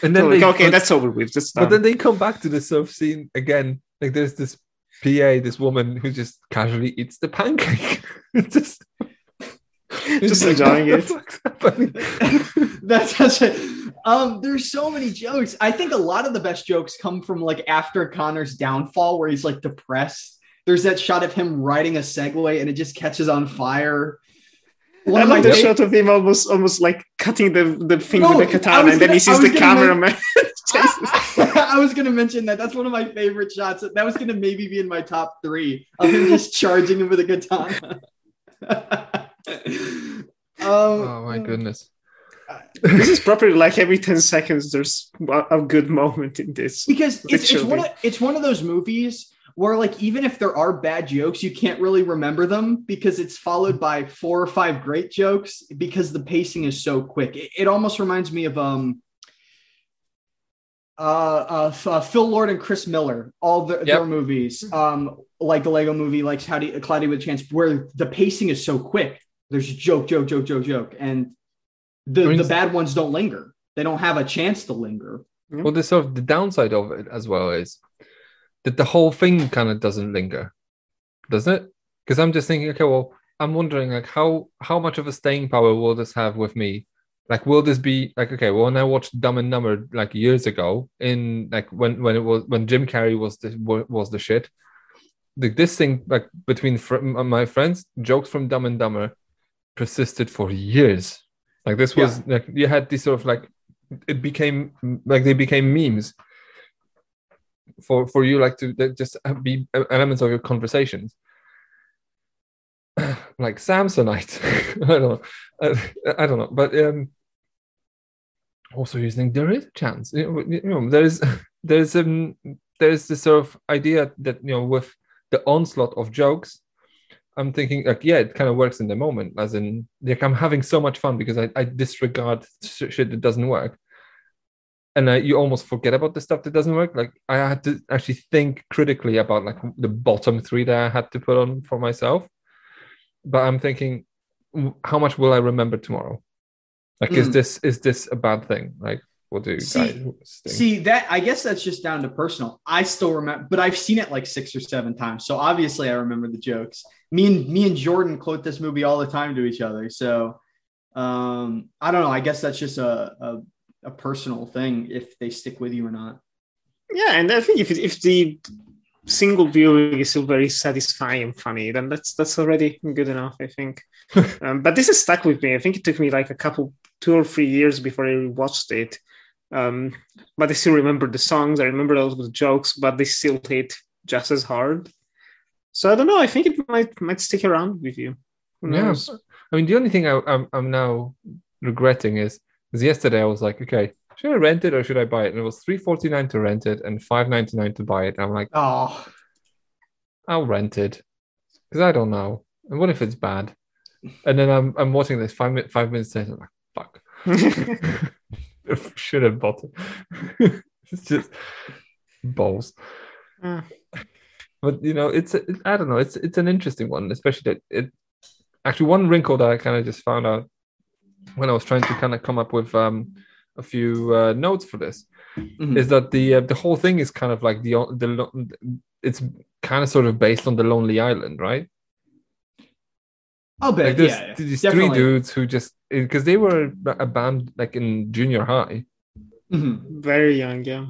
And then Like, they, okay, but, that's over with. That's but then they come back to the surf scene again. Like there's this PA, this woman who just casually eats the pancake. [laughs] It's just Just enjoying it. the fuck's happening? That's such a um there's so many jokes. I think a lot of the best jokes come from like after Connor's downfall where he's like depressed. There's that shot of him riding a Segway and it just catches on fire. One I of my like the shot of him almost almost like cutting the, the thing No, with the I katana, was and then he sees the gonna cameraman. chases- [laughs] [laughs] I was gonna mention that. That's one of my favorite shots. That was gonna maybe be in my top three of him just [laughs] charging him with a katana. um, Oh my goodness. This is properly like every 10 seconds there's a a good moment in this. because it's, it's one of it's one of those movies where like even if there are bad jokes you can't really remember them because it's followed by four or five great jokes because the pacing is so quick. It, it almost reminds me of um uh, uh, uh Phil Lord and Chris Miller all the, their movies. Um like the Lego movie like Cloudy, Cloudy with a Chance where the pacing is so quick. There's joke joke joke joke joke. And the, Brings- the bad ones don't linger they don't have a chance to linger Well, the sort of the downside of it as well is that the whole thing kind of doesn't linger, doesn't it? Because I'm just thinking, okay, well, I'm wondering like how how much of a staying power will this have with me? Like, will this be like okay? Well, when I watched Dumb and Dumber like years ago, in like when when it was when Jim Carrey was the was the shit. Like this thing, like between fr- my friends, jokes from Dumb and Dumber persisted for years. Like this was like you had this sort of like it became like they became memes for for you like to just be elements of your conversations. [clears throat] Like samsonite. [laughs] I don't know. I, I don't know. But um also you think there is a chance. You know, you know there's [laughs] there's um there's this sort of idea that you know with the onslaught of jokes i'm thinking like yeah it kind of works in the moment as in like i'm having so much fun because i, I disregard sh- shit that doesn't work. And you almost forget about the stuff that doesn't work. Like i had to actually think critically about like the bottom three that i had to put on for myself. But i'm thinking how much will i remember tomorrow? Like is Mm. this is this a bad thing? Like what do See- See that I guess that's just down to personal. I still remember, but I've seen it like six or seven times, so obviously I remember the jokes. Me and me and Jordan quote this movie all the time to each other. So um, I don't know. I guess that's just a, a a personal thing if they stick with you or not. Yeah, and I think if if the single viewing is still very satisfying and funny, then that's that's already good enough. I think. [laughs] um, but this is stuck with me. I think it took me like a couple, two or three years before I watched it. Um, but I still remember the songs. I remember all the jokes, but they still hit just as hard. So I don't know. I think it might might stick around with you. Who Yeah. I mean, the only thing I, I'm I'm now regretting is because yesterday I was like, okay, should I rent it or should I buy it? And it was three forty nine to rent it and five ninety nine to buy it. And I'm like, Oh, I'll rent it because I don't know. And what if it's bad? And then I'm I'm watching this five minutes five minutes later. I'm like, fuck, [laughs] [laughs] should have bought it. it's just balls. Mm. But you know, it's it, I don't know. It's it's an interesting one, especially that it. Actually, one wrinkle that I kind of just found out when I was trying to kind of come up with um a few uh, notes for this Mhm. is that the uh, the whole thing is kind of like the the it's kind of sort of based on the Lonely Island, right? I'll bet. Like there's yeah, yeah. these definitely. three dudes who just because they were a band like in junior high. Mhm. Very young, yeah.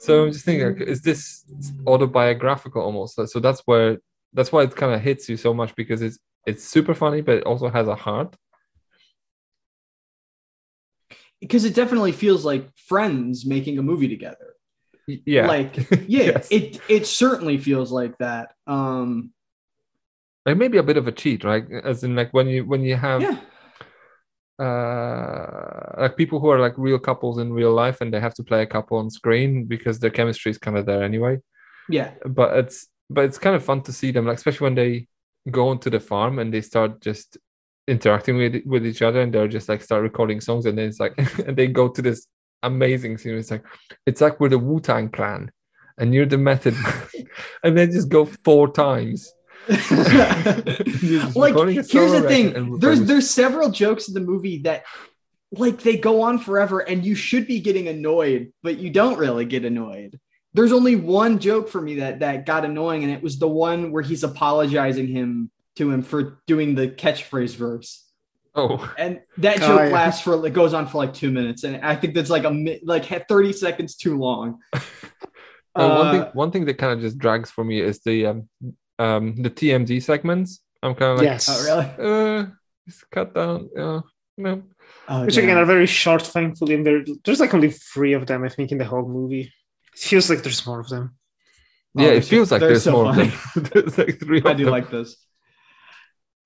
So I'm just thinking, like, is this autobiographical almost? So- So that's where that's why it kind of hits you so much because it's it's super funny, but it also has a heart. Because it definitely feels like friends making a movie together. Yeah, Like, [laughs] yeah, Yes. it it certainly feels like that. Um, like maybe a bit of a cheat, right? As in, like when you when you have yeah, uh like people who are like real couples in real life and they have to play a couple on screen because their chemistry is kind of there anyway. yeah, But it's but it's kind of fun to see them, like especially when they go onto the farm and they start just interacting with with each other and they're just like start recording songs and then it's like [laughs] and they go to this amazing scene. It's like it's like we're the Wu Tang Clan and you're the Method, [laughs] and they just go four times. Just like here's the thing. there's there's several jokes in the movie that like they go on forever and you should be getting annoyed but you don't really get annoyed. There's only one joke for me that that got annoying and it was the one where he's apologizing him to him for doing the catchphrase verse. Oh. And that Oh, joke yeah. lasts for it goes on for like two minutes and i think that's like a like 30 seconds too long. [laughs] Uh, one Uh, thing, one thing that kind of just drags for me is the um, um, the TMZ segments. I'm kind of like, yes. oh really uh, just cut down. Yeah, no. oh, Which damn. again are very short, thankfully, and there, there's like only three of them, I think, in the whole movie. It feels like there's more of them. Oh, yeah, they're it feels like there's so more of them. [laughs] there's like three of i do them. like this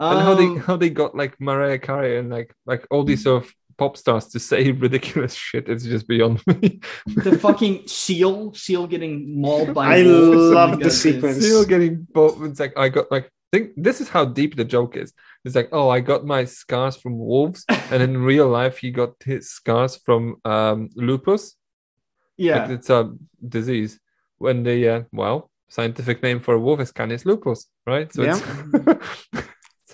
and how they Um, how they got like Mariah Carey and like like all these sort of pop stars to say [laughs] ridiculous shit. It's just beyond me. the fucking seal, seal getting mauled by. I love the that's- sequence. Still getting both. It's like I got like think this is how deep the joke is. It's like oh I got my scars from wolves, and in [laughs] real life he got his scars from um lupus. Like, Yeah, it's a disease. When the uh, well scientific name for a wolf is Canis lupus, right? So it's [laughs]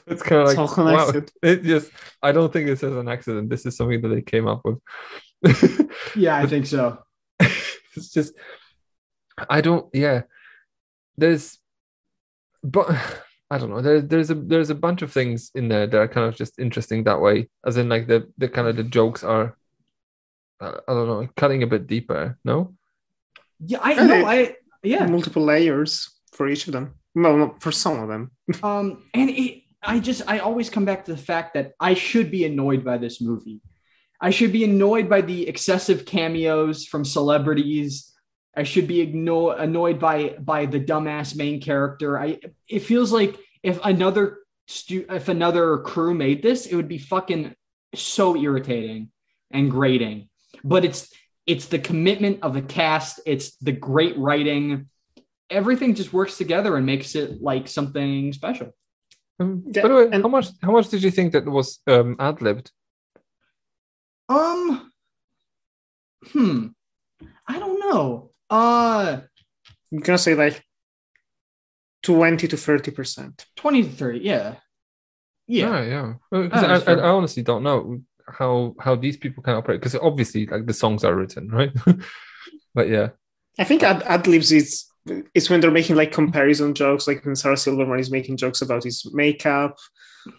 so it's kind of It's like all wow. connected. [laughs] It just I don't think this is an accident. This is something that they came up with. [laughs] yeah, I think so. [laughs] it's just I don't yeah. There's but [sighs] I don't know. There, there's a there's a bunch of things in there that are kind of just interesting that way. As in like the the kind of the jokes are uh, I don't know, cutting a bit deeper, no? Yeah, I know. they- I yeah. Multiple layers for each of them. No, no, for some of them. Um, and it, I just, I always come back to the fact that I should be annoyed by this movie. I should be annoyed by the excessive cameos from celebrities. I should be igno- annoyed by by the dumbass main character. I it feels like if another stu- if another crew made this, it would be fucking so irritating and grating. But it's it's the commitment of the cast. It's the great writing. Everything just works together and makes it like something special. Um, Yeah, by the way, and- how much how much did you think that was um ad libbed? Um, hmm, I don't know. Uh, I'm gonna say like twenty to thirty percent. twenty to thirty, yeah, yeah. yeah, yeah. 'cause Oh, I, I. I honestly don't know how how these people can operate because obviously like the songs are written, right? [laughs] but yeah, I think ad, ad libs is is when they're making like comparison jokes, like when Sarah Silverman is making jokes about his makeup,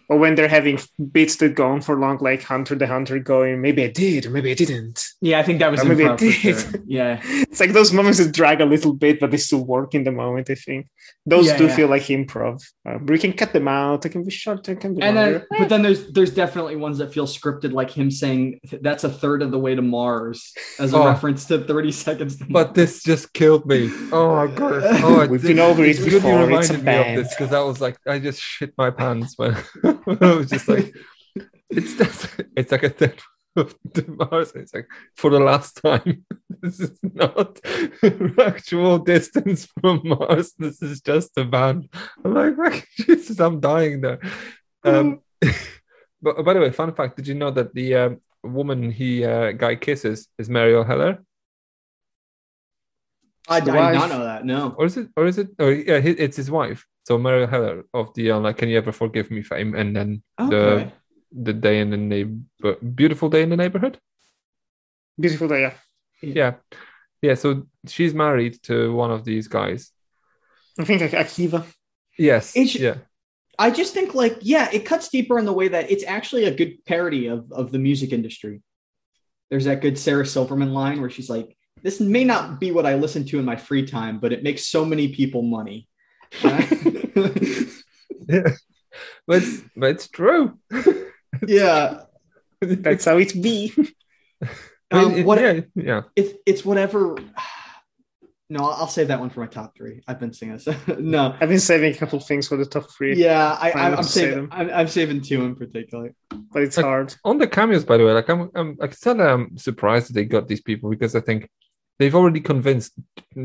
or when they're having bits that go on for long, like Hunter the Hunter going, maybe I did, or maybe I didn't. Yeah, I think that was Or maybe I did. sure. Yeah, [laughs] It's like those moments that drag a little bit, but they still work in the moment. I think those Yeah, do yeah. feel like improv. Uh, we can cut them out. They can be shorter. They can be and longer. then but then there's there's definitely ones that feel scripted, like him saying that's a third of the way to Mars as a Oh. reference to thirty seconds. To but this just killed me. Oh my god! Oh, I [laughs] We've did- been over it it's good you before, it's a reminded me of this because that was like, I just shit my pants when [laughs] I was just like, it's just, it's like a thing of Mars. It's like for the last time. [laughs] This is not [laughs] actual distance from Mars. This is just a band. I'm like, Jesus, I'm dying there. Um, but by the way, fun fact: Did you know that the um, woman he uh, guy kisses is Marielle Heller? I, I did not know that. No. or is it or is it oh yeah it's his wife so Marielle Heller of the like can you ever forgive me fame and then Okay. the the day in the neighbor beautiful day in the neighborhood Beautiful day, yeah. yeah yeah so she's married to one of these guys I think like Akiva. yes It's- yeah I just think like yeah, it cuts deeper in the way that it's actually a good parody of of the music industry. There's that good Sarah Silverman line where she's like, "This may not be what I listen to in my free time, but it makes so many people money." Yeah [laughs] but but it's true [laughs] yeah, That's how it be. I mean, Um, it- what- yeah yeah it's it's whatever. [sighs] No, I'll save that one for my top three. I've been singing this. [laughs] no, I've been saving a couple of things for the top three, yeah, I, I, I'm, saving. I'm, I'm saving two in particular. but it's Like- hard. on the cameos by the way like i'm, I'm i can tell that i'm surprised that they got these people because i think they've already convinced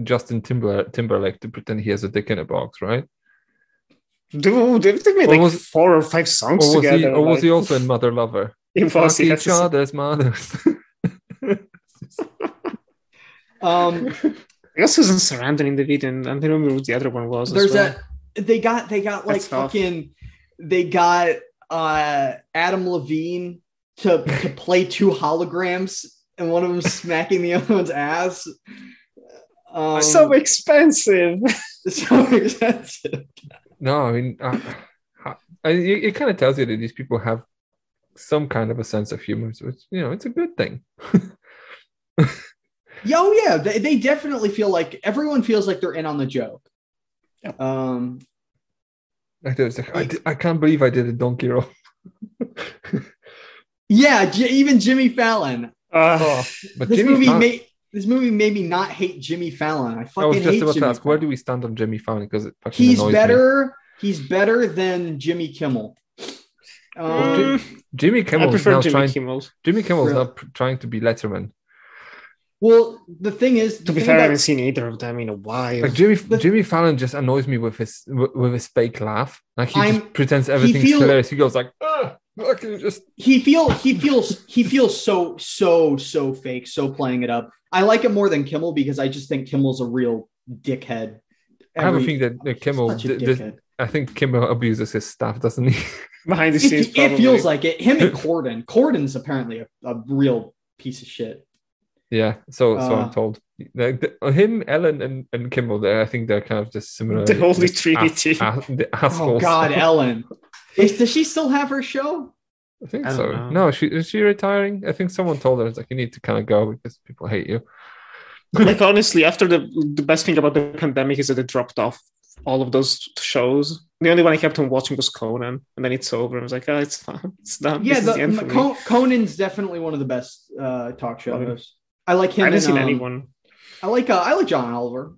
justin Timber, timberlake to pretend he has a dick in a box right Dude, they've made Or like was- four or five songs or was together. he or was he also in mother lover [laughs] It was, he each has other's mothers [laughs] Um, I guess Susan Sarandon in the video, and I don't remember what the other one was. as there's well. a they got they got like That's tough. fucking they got uh Adam Levine to to play two holograms and one of them smacking the [laughs] other one's ass. Um, so expensive. [laughs] so expensive. no i mean uh, I, it, it kind of tells you that these people have some kind of a sense of humor which you know it's a good thing [laughs] Yeah, oh yeah, they, they definitely feel like everyone feels like they're in on the joke. Yep. Um, like, there's like, I, di- I can't believe i did a donkey roll yeah, J- even Jimmy Fallon. Uh, but This Jimmy movie Fallon- made this movie made me not hate Jimmy Fallon. I I fucking was just hate about Jimmy to ask, where do we stand on Jimmy Fallon? Because it fucking He's annoys me. better. He's better than Jimmy Kimmel. Um, Jimmy I Kimmel is now Jimmy trying. Kimmel. Jimmy Kimmel is Really? now pr- trying to be Letterman. well, the thing is, the To be thing fair, I haven't seen either of them in a while. Like Jimmy, Jimmy Fallon just annoys me with his with, with his fake laugh. Like he I'm- just pretends everything's feel- hilarious. He goes like, "Ah, fucking just he feel he feels he feels so so so fake, so playing it up. I like it more than Kimmel because I just think Kimmel's a real dickhead. I have a Every- feeling that uh, Kimmel. such a d- d- I think Kimmel abuses his staff, doesn't he? [laughs] Behind the scenes, It, it feels like it. Him and Corden. Corden's apparently a, a real piece of shit. yeah. So so Uh, I'm told. Like the, him, Ellen, and, and Kimmel. There, I think they're kind of just similar. The Holy just Trinity. ass- the Oh. God, [laughs] Ellen. Is, does she still have her show? I think I so. know. No, she is she retiring? I think someone told her it's like you need to kind of go because people hate you. [laughs] like [laughs] honestly, after the the best thing about the pandemic is that it dropped off all of those shows. The only one I kept on watching was Conan, and then it's over. I was like, oh, it's fine, [laughs] it's done. Yeah, the, the end for. Con- Conan's definitely one of the best uh, talk show Conan. hosts. I like him. I haven't and, seen um, anyone. I like uh, I like John Oliver.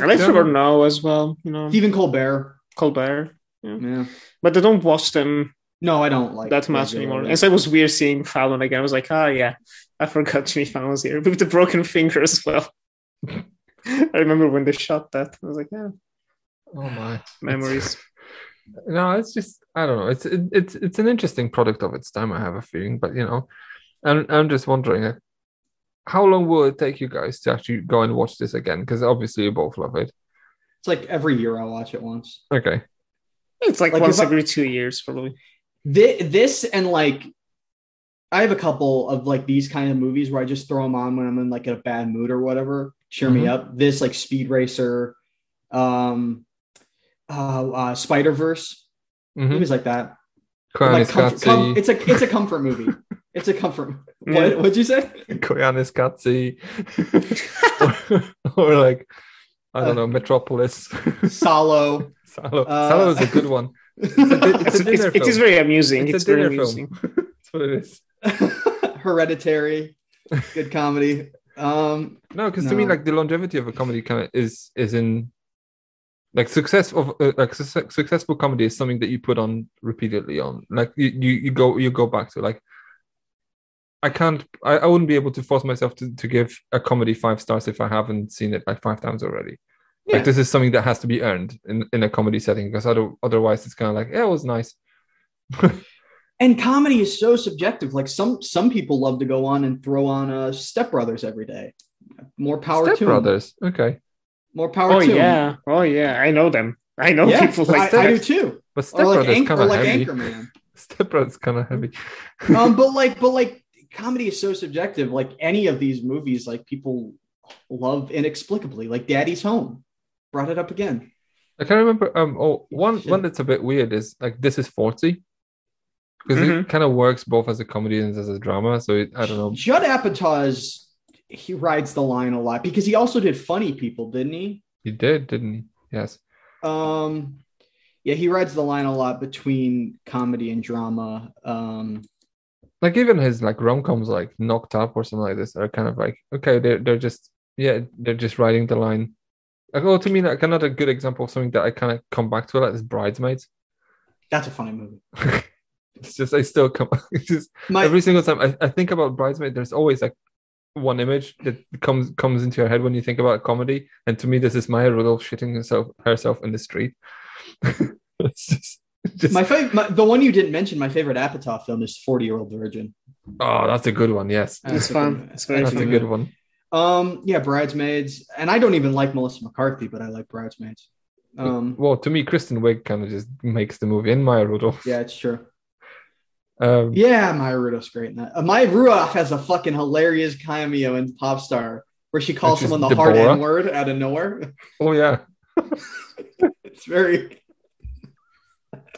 I like Yeah. Trevor Noah as well. You know, Stephen Colbert. Colbert, Yeah. but I don't watch them No, I don't like that much anymore. And so it was weird seeing Fallon again. I was like, oh yeah, I forgot Jimmy Fallon was here [laughs] with the broken finger as well. [laughs] I remember when they shot that. I was like, yeah, Oh my memories. [laughs] No, it's just I don't know. It's it, it's it's an interesting product of its time. I have a feeling, but you know, I'm I'm just wondering, uh, how long will it take you guys to actually go and watch this again? Because obviously you both love it. It's like every year I watch it once. Okay, It's like, Like, once if I- every two years, probably. This, this and like I have a couple of like these kind of movies where I just throw them on when I'm in like a bad mood or whatever, cheer me Mhm. up. This like Speed Racer, um, uh, uh Spider Verse, mm-hmm. movies like that. Like comfort, com- it's a it's a comfort movie. It's a comfort. [laughs] What what'd you say? Koyaanisqatsi. [laughs] [laughs] or, or like I don't know, Metropolis. Solo. Salo. Uh, Salo is a good one. It's a, it's a [laughs] it's, it is very amusing. It's a very dinner amusing. film. [laughs] That's what it is. [laughs] Hereditary. Good comedy. Um No, because to me, like the longevity of a comedy kind of is is in Like success of uh, like su- successful comedy is something that you put on repeatedly on. Like you, you you go you go back to like. I can't. I, I wouldn't be able to force myself to, to give a comedy five stars if I haven't seen it like five times already. Yeah. Like this is something that has to be earned in, in a comedy setting because other, otherwise it's kind of like yeah it was nice. [laughs] and comedy is so subjective. Like some some people love to go on and throw on uh, Step Brothers every day. More power to Step to 'em. Brothers. Okay, More power Oh to 'em. yeah, oh yeah, I know them. I know yeah, people like I, I do too. but Or Step like, Brothers Anch- kind or of like heavy. Anchorman. [laughs] Step Brothers kind of heavy. [laughs] um, but like, but like, comedy is so subjective. Like any of these movies, like people love inexplicably. Like Daddy's Home, brought it up again. I can't remember. Um, oh, one Shit. one that's a bit weird is like this is forty, because Mhm. it kind of works both as a comedy and as a drama. So it, I don't know. Judd Apatow's he rides the line a lot because he also did Funny People, didn't he? He did, didn't he? Yes. Um, yeah, he rides the line a lot between comedy and drama. Um, Like even his like rom coms, like Knocked Up or something like this, are kind of like okay, they're they're just yeah, they're just riding the line. Like, oh, to me, like another good example of something that I kind of come back to a lot is Bridesmaids. that's a funny movie. [laughs] It's just I still come. [laughs] It's just My every single time I, I think about Bridesmaid, there's always like one image that comes comes into your head when you think about comedy. And to me, this is Maya Rudolph shitting herself herself in the street. [laughs] it's just, just my favorite, the one you didn't mention, my favorite Apatow film is Forty Year Old Virgin. oh, that's a good one. Yes, That's It's a fun. good- It's very that's a fun. good one. Um, yeah, Bridesmaids, and I don't even like Melissa McCarthy, but I like Bridesmaids. Um, well, to me, Kristen Wiig kind of just makes the movie, and Maya Rudolph. yeah, it's true. Um, Yeah, Maya Rudolph's great in that. Uh, Maya Rudolph has a fucking hilarious cameo in Popstar where she calls Which is someone the hard Deborah? N word out of nowhere. [laughs] Oh yeah. [laughs] It's very.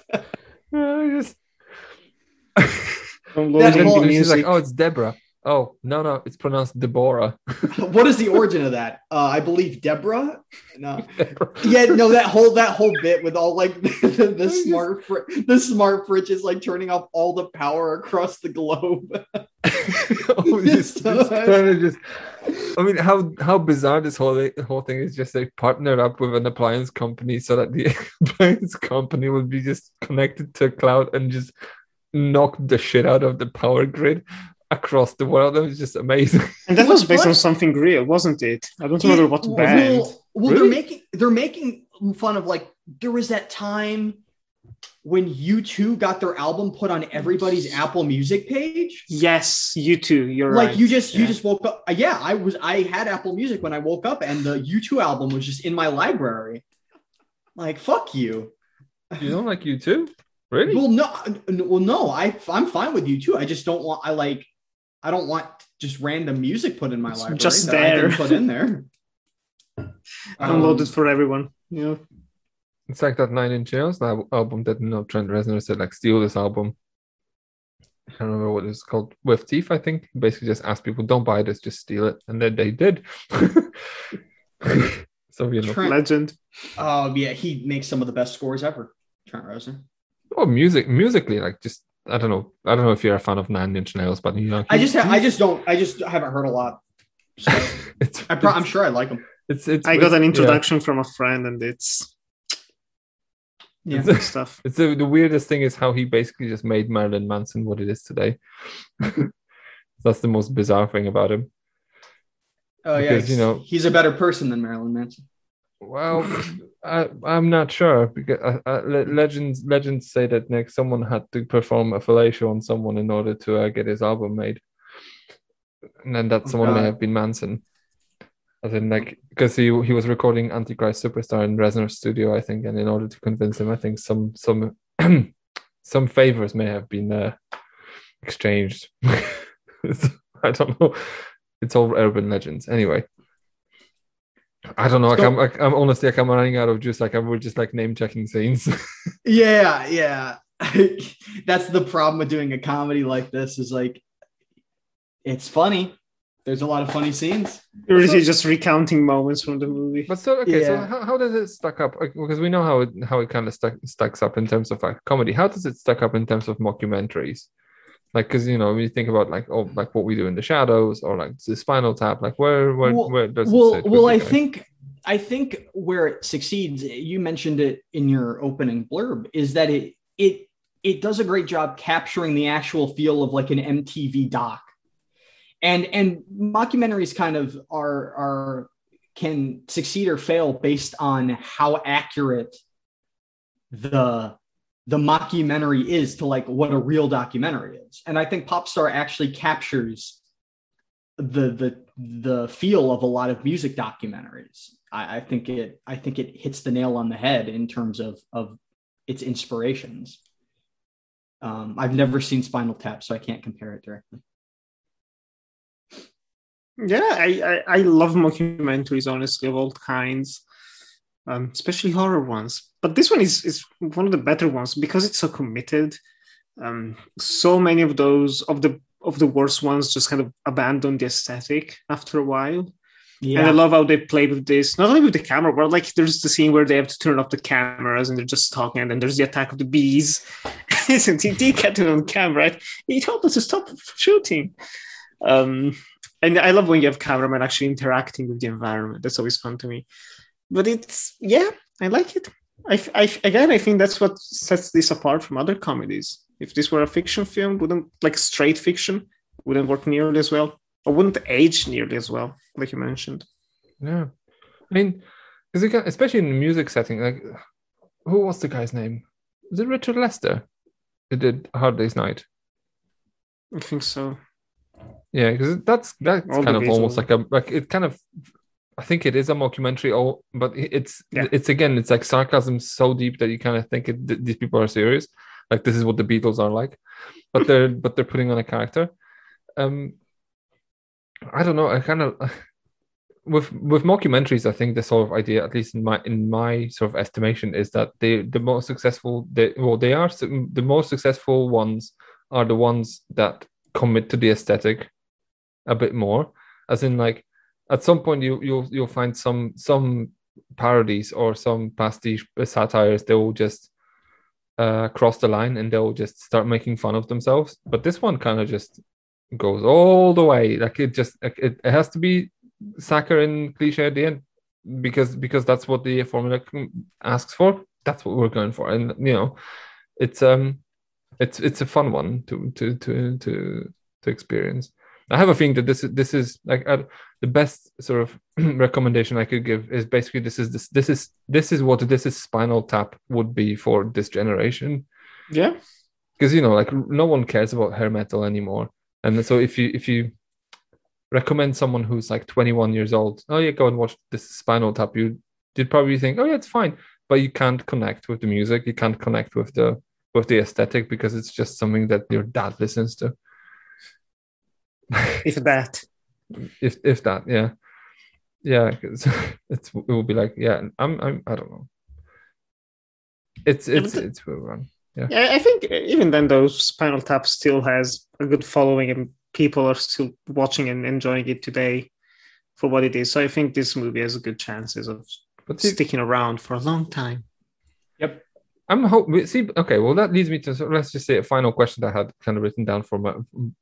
[laughs] I just. From That Lord And of whole- the like, Music. "Oh, it's Deborah." Oh no, no, it's pronounced Deborah. [laughs] what is the origin of that? Uh, I believe Deborah. No. [laughs] Yeah, no, that whole that whole bit with all like [laughs] the, the smart fr- the smart fridge is like turning off all the power across the globe. oh, just, So- just kind of just. I mean, how how bizarre this whole whole thing is. Just they partnered up with an appliance company so that the appliance company would be just connected to a cloud and just knock the shit out of the power grid across the world. That was just amazing. [laughs] and that was based fun- on something real, wasn't it? I don't remember what well, band. Well, well, Really? they're making they're making fun of like there was that time when U2 got their album put on everybody's Apple Music page. Yes, you too. You're like right. you just you just woke up. uh, Yeah, I was I had Apple Music when I woke up, and the U2 album was just in my library. Like fuck you. You don't like you too? Really? Well, no, well, no, I I'm fine with you too. I just don't want I like I don't want just random music put in my It's library. just that I didn't there. put in there. [laughs] Download Um, it for everyone. You know, It's like that Nine Inch Nails album that you know Trent Reznor said like steal this album. I don't remember what it's called. With Thief, I think. Basically, just ask people don't buy this, just steal it, and then they did. [laughs] so you know, Trent- legend. Oh yeah, he makes some of the best scores ever. Trent Reznor. oh, music, musically, like just I don't know. I don't know if you're a fan of Nine Inch Nails, but you know, I just ha- I just don't I just haven't heard a lot. [laughs] So it's I pro- I'm sure I like them. it's it's. I got it's- an yeah. introduction from a friend, and it's Yeah. good stuff. [laughs] It's the, the weirdest thing is how he basically just made Marilyn Manson what it is today. [laughs] That's the most bizarre thing about him. Oh yeah, Because, you know- he's a better person than Marilyn Manson. Well, I, I'm not sure because uh, uh, le- legends legends say that Nick someone had to perform a fellatio on someone in order to uh, get his album made, and then that someone may have been Manson. As in, like, because he he was recording Antichrist Superstar in Reznor's studio, I think, and in order to convince him, I think some some [clears throat] some favors may have been uh, exchanged. [laughs] I don't know. It's all urban legends, anyway. I don't know. Like I'm, like, I'm honestly, like I'm running out of juice. Like I'm, we're just like name checking scenes. [laughs] Yeah, yeah. [laughs] That's the problem with doing a comedy like this is like it's funny. There's a lot of funny scenes. You're really just recounting moments from the movie. but so, okay, so how, how does it stack up? Like, Because we know how it how it kind of stack, stacks up in terms of like comedy. How does it stack up in terms of mockumentaries? Like, because you know, when you think about like oh, like what we do in the shadows or like the Spinal Tap, like where where Well- where does it Well, sit well, I think I think where it succeeds, you mentioned it in your opening blurb, is that it it it does a great job capturing the actual feel of like an MTV doc. And and mockumentaries kind of are are can succeed or fail based on how accurate the the mockumentary is to like what a real documentary is. And I think Popstar actually captures the the the feel of a lot of music documentaries. I, I think it I think it hits the nail on the head in terms of of its inspirations. Um, I've never seen Spinal Tap, so I can't compare it directly. Yeah, I, I, I love mockumentaries, honestly, of all kinds, um, especially horror ones. But this one is, is one of the better ones because it's so committed. Um, so many of those of the of the worst ones just kind of abandon the aesthetic after a while. Yeah. And I love how they play with this, not only with the camera, but like there's the scene where they have to turn off the cameras and they're just talking, and then there's the attack of the bees. [laughs] Isn't he? They get it on camera. He told us to stop shooting. Um, and I love when you have cameramen actually interacting with the environment. That's always fun to me. But it's yeah, I like it. I, I again, I think that's what sets this apart from other comedies. If this were a fiction film, wouldn't like straight fiction wouldn't work nearly as well, or wouldn't age nearly as well, like you mentioned. Yeah, I mean, because especially in the music setting, like who was the guy's name? Was it Richard Lester? Who did Hard Day's Night? I think so. Yeah, because that's that's All kind of almost like a like it kind of. I think it is a mockumentary, oh, but it's Yeah. it's again it's like sarcasm so deep that you kind of think it, th- these people are serious, like this is what the Beatles are like, but they're [laughs] but they're putting on a character. Um, I don't know. I kind of [laughs] with with mockumentaries. I think the sort of idea, at least in my in my sort of estimation, is that they the most successful. They well they are the most successful ones are the ones that commit to the aesthetic a bit more as in like at some point you you'll you'll find some some parodies or some pastiche satires they will just uh cross the line and they'll just start making fun of themselves. But this one kind of just goes all the way. Like it just it, it has to be saccharine cliche at the end because because that's what the formula asks for. That's what we're going for. And you know it's um it's it's a fun one to to to to to experience. I have a feeling that this is this is like uh, the best sort of [clears throat] recommendation I could give is basically this is this this is this is what this is Spinal Tap would be for this generation. Yeah, because you know like no one cares about hair metal anymore, and so if you if you recommend someone who's like 21 years old, oh yeah, go and watch this Spinal Tap, you you'd probably think oh yeah it's fine, but you can't connect with the music, you can't connect with the with the aesthetic because it's just something that your dad listens to. If that. if if that yeah yeah 'cause [laughs] it's it will be like yeah i'm i'm i don't know it's it's the- it's well run Yeah, I think even then, though, Spinal Tap still has a good following and people are still watching and enjoying it today for what it is. So I think this movie has a good chances of but sticking around for a long time. I'm hope see okay well that leads me to so let's just say a final question that i had kind of written down for my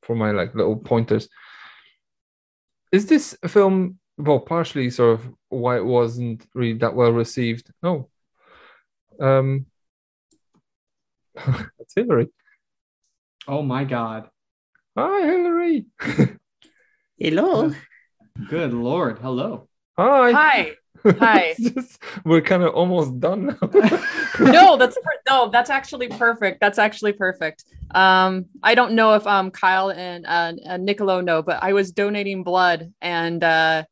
for my like little pointers is this a film well partially sort of why it wasn't really that well received no um [laughs] that's hillary Oh my God. hi hillary [laughs] Hello. Good Lord. Hello. hi Hi. Hi. [laughs] Just- we're kind of almost done now. [laughs] No, that's per- no, that's actually perfect. That's actually perfect. Um, I don't know if um Kyle and uh, uh Nicolo know, but I was donating blood and uh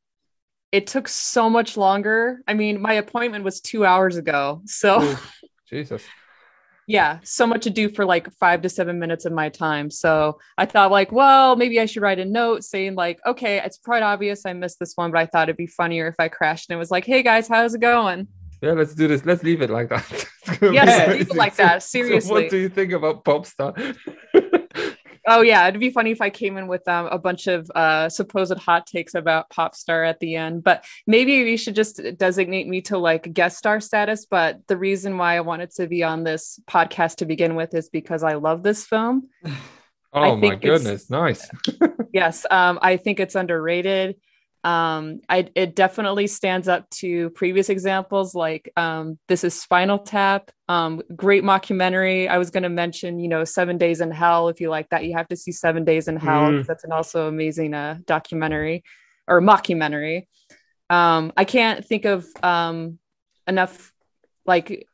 it took so much longer. I mean, my appointment was two hours ago. So Jesus. Yeah, so much to do for like five to seven minutes of my time. So I thought like, well, maybe I should write a note saying like, okay, it's quite obvious I missed this one, but I thought it'd be funnier if I crashed and it was like, hey guys, how's it going? Yeah, let's do this. Let's leave it like that. [laughs] Yes, leave it like [laughs] that, So seriously. what do you think about Popstar? [laughs] Oh yeah, it'd be funny if I came in with um, a bunch of uh, supposed hot takes about pop star at the end. But maybe we should just designate me to like guest star status. But the reason why I wanted to be on this podcast to begin with is because I love this film. [laughs] oh my goodness, nice. [laughs] Yes, um, I think it's underrated. Um, I it definitely stands up to previous examples like um, this is Spinal Tap, um, great mockumentary. I was going to mention, you know, Seven Days in Hell. If you like that, you have to see Seven Days in Hell. Mm. That's an also amazing uh, documentary or mockumentary. Um, I can't think of um, enough like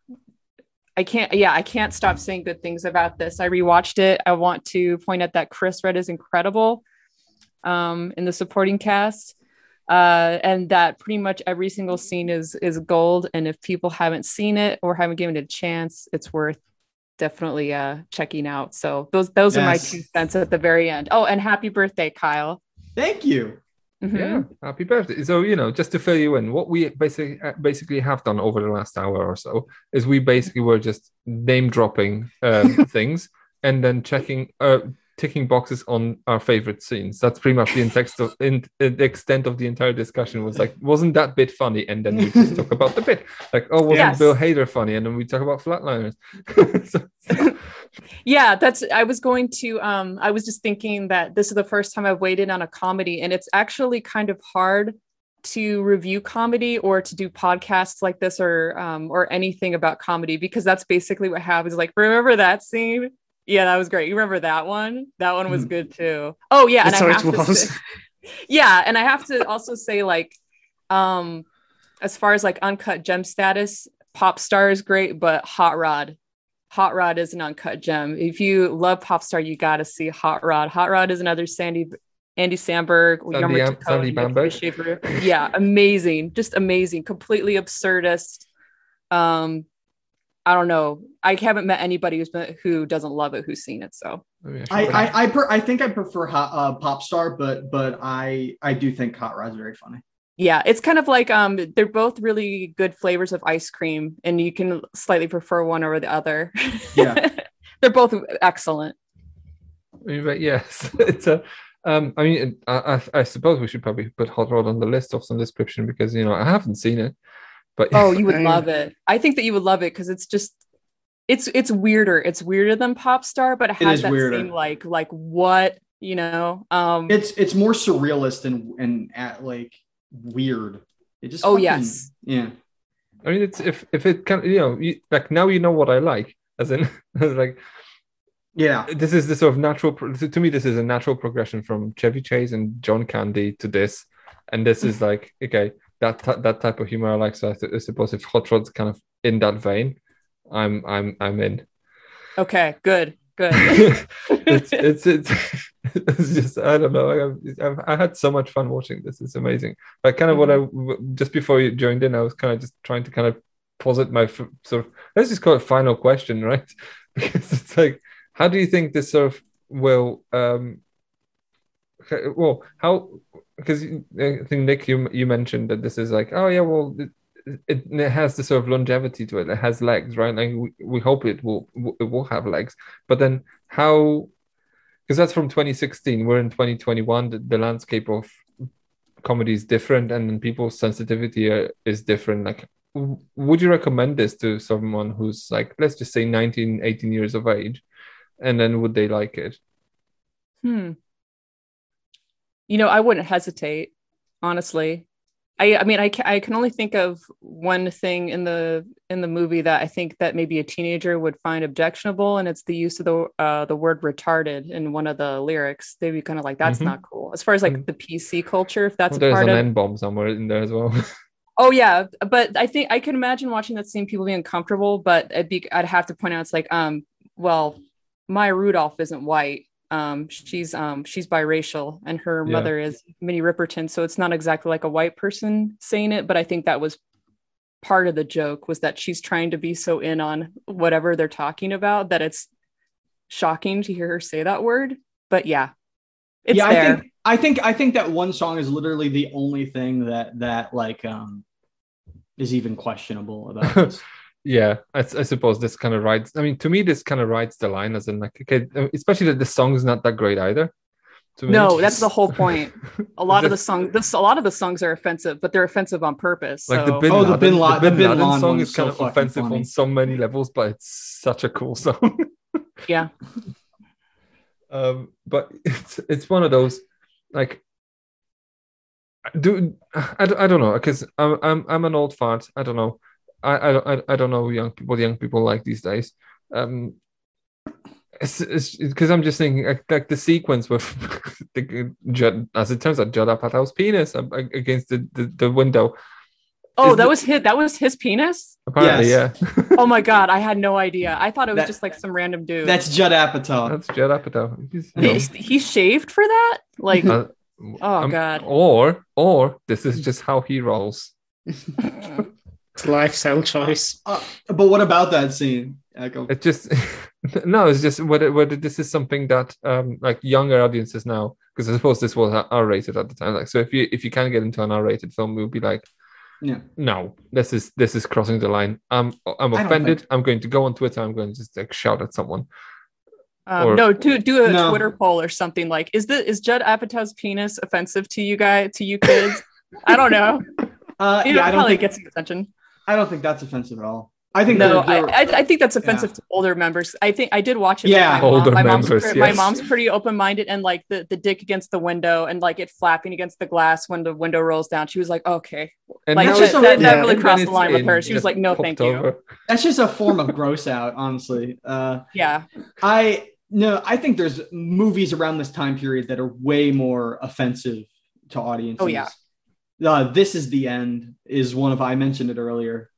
I can't, yeah, I can't stop saying good things about this. I rewatched it. I want to point out that Chris Redd is incredible um, in the supporting cast, uh, and that pretty much every single scene is is gold. And if people haven't seen it or haven't given it a chance, it's worth definitely uh, checking out. So those those are my two cents at the very end. Oh, and happy birthday, Kyle! Thank you. Mhm. Yeah, happy birthday. So, you know, just to fill you in, what we basically basically have done over the last hour or so is we basically were just name dropping um, [laughs] things and then checking, uh, ticking boxes on our favorite scenes. That's pretty much the text of in, in the extent of the entire discussion was like, wasn't that bit funny? And then we just talk about the bit. Like, oh, wasn't Yes. Bill Hader funny? And then we talk about flatliners. [laughs] So- yeah that's i was going to um i was just thinking that this is the first time i've waited on a comedy and it's actually kind of hard to review comedy or to do podcasts like this or um or anything about comedy because that's basically what happens like remember that scene yeah that was great. You remember that one? That one was Mhm. good too. Oh yeah and That's i have to say, [laughs] yeah and i have to also say like um as far as like uncut gem status pop star is great but hot rod. Hot rod is an uncut gem. If you love pop star you got to see hot rod. Hot rod is another sandy andy samberg Sandy Am- Sandy Nick Bamberg. Shaver. yeah amazing. Just amazing. Completely absurdist. Um i don't know i haven't met anybody who's been who doesn't love it who's seen it so I I I, per, I think I prefer hot, uh, pop star, but but I I do think Hot Rod's very funny. yeah it's kind of like um they're both really good flavors of ice cream and you can slightly prefer one over the other Yeah. [laughs] they're both excellent I mean, but yes, [laughs] it's a. Um, I mean, I, I, I suppose we should probably put Hot Rod on the list of some description because you know I haven't seen it, but oh you would [laughs] love it i think that you would love it because it's just it's it's weirder it's weirder than pop star but it It has is that weirder. same like like what you know um It's it's more surrealist and and at like weird. It just Oh, fucking- yes. yeah. I mean, it's if if it can, you know, you, like now you know what I like, as in [laughs] like Yeah. this is the sort of natural. pro- To me, this is a natural progression from Chevy Chase and John Candy to this, and this is [laughs] like okay, that t- that type of humor I like. So I, th- I suppose if Hot Rod's kind of in that vein, I'm I'm I'm in. okay good good [laughs] it's, it's it's [laughs] it's just I don't know. I've, I've, I had so much fun watching this. It's amazing. But kind of what I Mm-hmm. just before you joined in, I was kind of just trying to kind of posit my f- sort of let's just call it final question, [laughs] right? Because it's like, how do you think this sort of will um well how because I think Nick you you mentioned that this is like oh yeah well it, it, it has the sort of longevity to it. It has legs right? Like we, we hope it will it will have legs. But then how because that's from 2016 we're in 2021 the, the landscape of comedy is different and people's sensitivity are, is different. Like would you recommend this to someone who's like let's just say 19 18 years of age and then would they like it? Hmm. You know, I wouldn't hesitate, honestly. I I mean, I can, I can only think of one thing in the in the movie that I think that maybe a teenager would find objectionable, and it's the use of the uh, the word retarded in one of the lyrics. They'd be kind of like, "That's Mhm. not cool." As far as like Mm. the PC culture, if that's Well, a there's part an of N bomb somewhere in there as well. [laughs] Oh yeah, but I think I can imagine watching that scene, people being uncomfortable. But I'd be, I'd have to point out, it's like, um, well, Maya Rudolph isn't white. Um, she's um, she's biracial, and her Yeah. mother is Minnie Riperton. So it's not exactly like a white person saying it, but I think that was part of the joke was that she's trying to be so in on whatever they're talking about that it's shocking to hear her say that word. But yeah, it's yeah, there. I think I think I think that one song is literally the only thing that that like um is even questionable about [laughs] this. Yeah, I, I suppose this kind of rides. I mean, to me, this kind of rides the line as in like, okay, especially that the song is not that great either. To me. No, that's the whole point. [laughs] A lot of the This- songs, this a lot of the songs are offensive, but they're offensive on purpose. like the Bin Oh, the Laden, Bin La- the Bin Bin Laden Laden song is is kind so of offensive funny. on so many levels, but it's such a cool song. yeah, [laughs] um, but it's it's one of those like do I, I don't know because I'm, I'm I'm an old fart. I don't know. I I I, I don't know young people. What young people like these days. Um, it's because I'm just thinking like, like the sequence with [laughs] the Judd, as it turns out, Judd Apatow's penis against the, the, the window. Oh, Is that the, was his. That was his penis. Apparently, yes. yeah. [laughs] oh my god, I had no idea. I thought it was that, just like some random dude. That's Judd Apatow. That's Judd Apatow. He's, he, he, shaved for that. Like, uh, oh um, god. Or or this is just how he rolls. [laughs] it's lifestyle choice. Uh, but what about that scene? Echo. It just [laughs] no, it's just whether whether this is something that um like younger audiences now, because I suppose this was R rated at the time. Like, so if you if you can get into an R rated film, we'll be like, yeah, no, this is this is crossing the line. I'm I'm offended. Think... I'm going to go on Twitter. I'm going to just like shout at someone. Um, or... no, do do a no. Twitter poll or something like is the is Judd Apatow's penis offensive to you guys to you kids? I don't know. [laughs] Uh, yeah, I don't probably think gets attention. I don't think that's offensive at all. I think no, they're, they're, I, I, think that's offensive yeah. to older members. I think I did watch it. Yeah, my older mom. my members. Mom's, yes. My mom's pretty open minded, and like the the dick against the window and like it flapping against the glass when the window rolls down. She was like, okay, and like that, that, that really crossed the line with her. She was like, no, thank over. you. That's just a form of gross out, honestly. Uh, yeah, I no, I think there's movies around this time period that are way more offensive to audiences. Oh yeah. Uh, this is the end is one of I mentioned it earlier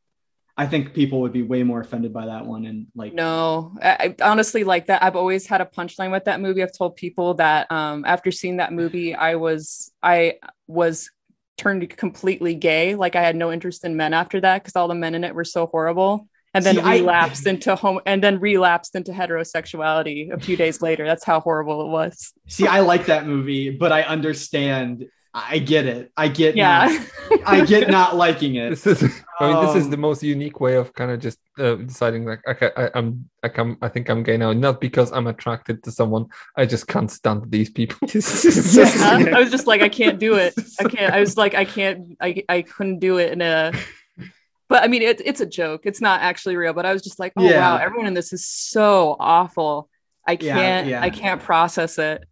I think people would be way more offended by that one. And like, no, I, honestly, like that, I've always had a punchline with that movie. I've told people that um, after seeing that movie, I was, I was turned completely gay. Like I had no interest in men after that because all the men in it were so horrible. And then See, relapsed I, into home, and then relapsed into heterosexuality a few days later. That's how horrible it was. See, I like that movie, but I understand I get it. I get yeah. Not, I get [laughs] not liking it. This is I mean um, this is the um, most unique way of kind of just uh, deciding like okay I, am I come I think I'm gay now not because I'm attracted to someone I just can't stand these people. [laughs] [laughs] yeah. I was just like I can't do it. I can't. I was like I can't. I I couldn't do it in a. But I mean it, it's a joke. It's not actually real. But I was just like oh yeah. wow everyone in this is so awful. I can't. Yeah, I can't process it.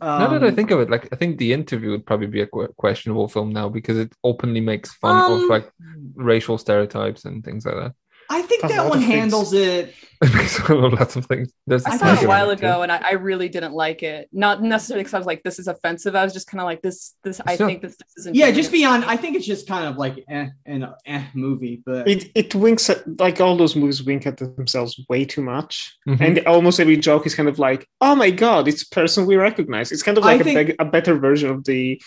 Um, now that I um, think of it, like I think the interview would probably be a questionable film now because it openly makes fun um, of like racial stereotypes and things like that. I think that one handles it. it makes fun of lots of things. There's I saw it a while ago, and I, I, really didn't like it. Not necessarily because I was like, "This is offensive." I was just kind of like, "This, this." I think this, this isn't. Yeah, just beyond. I think it's just kind of like eh, an eh movie, but it it winks at like all those movies wink at themselves way too much, mm-hmm. and almost every joke is kind of like, "Oh my god, it's a person we recognize." It's kind of like a, think, a better version of the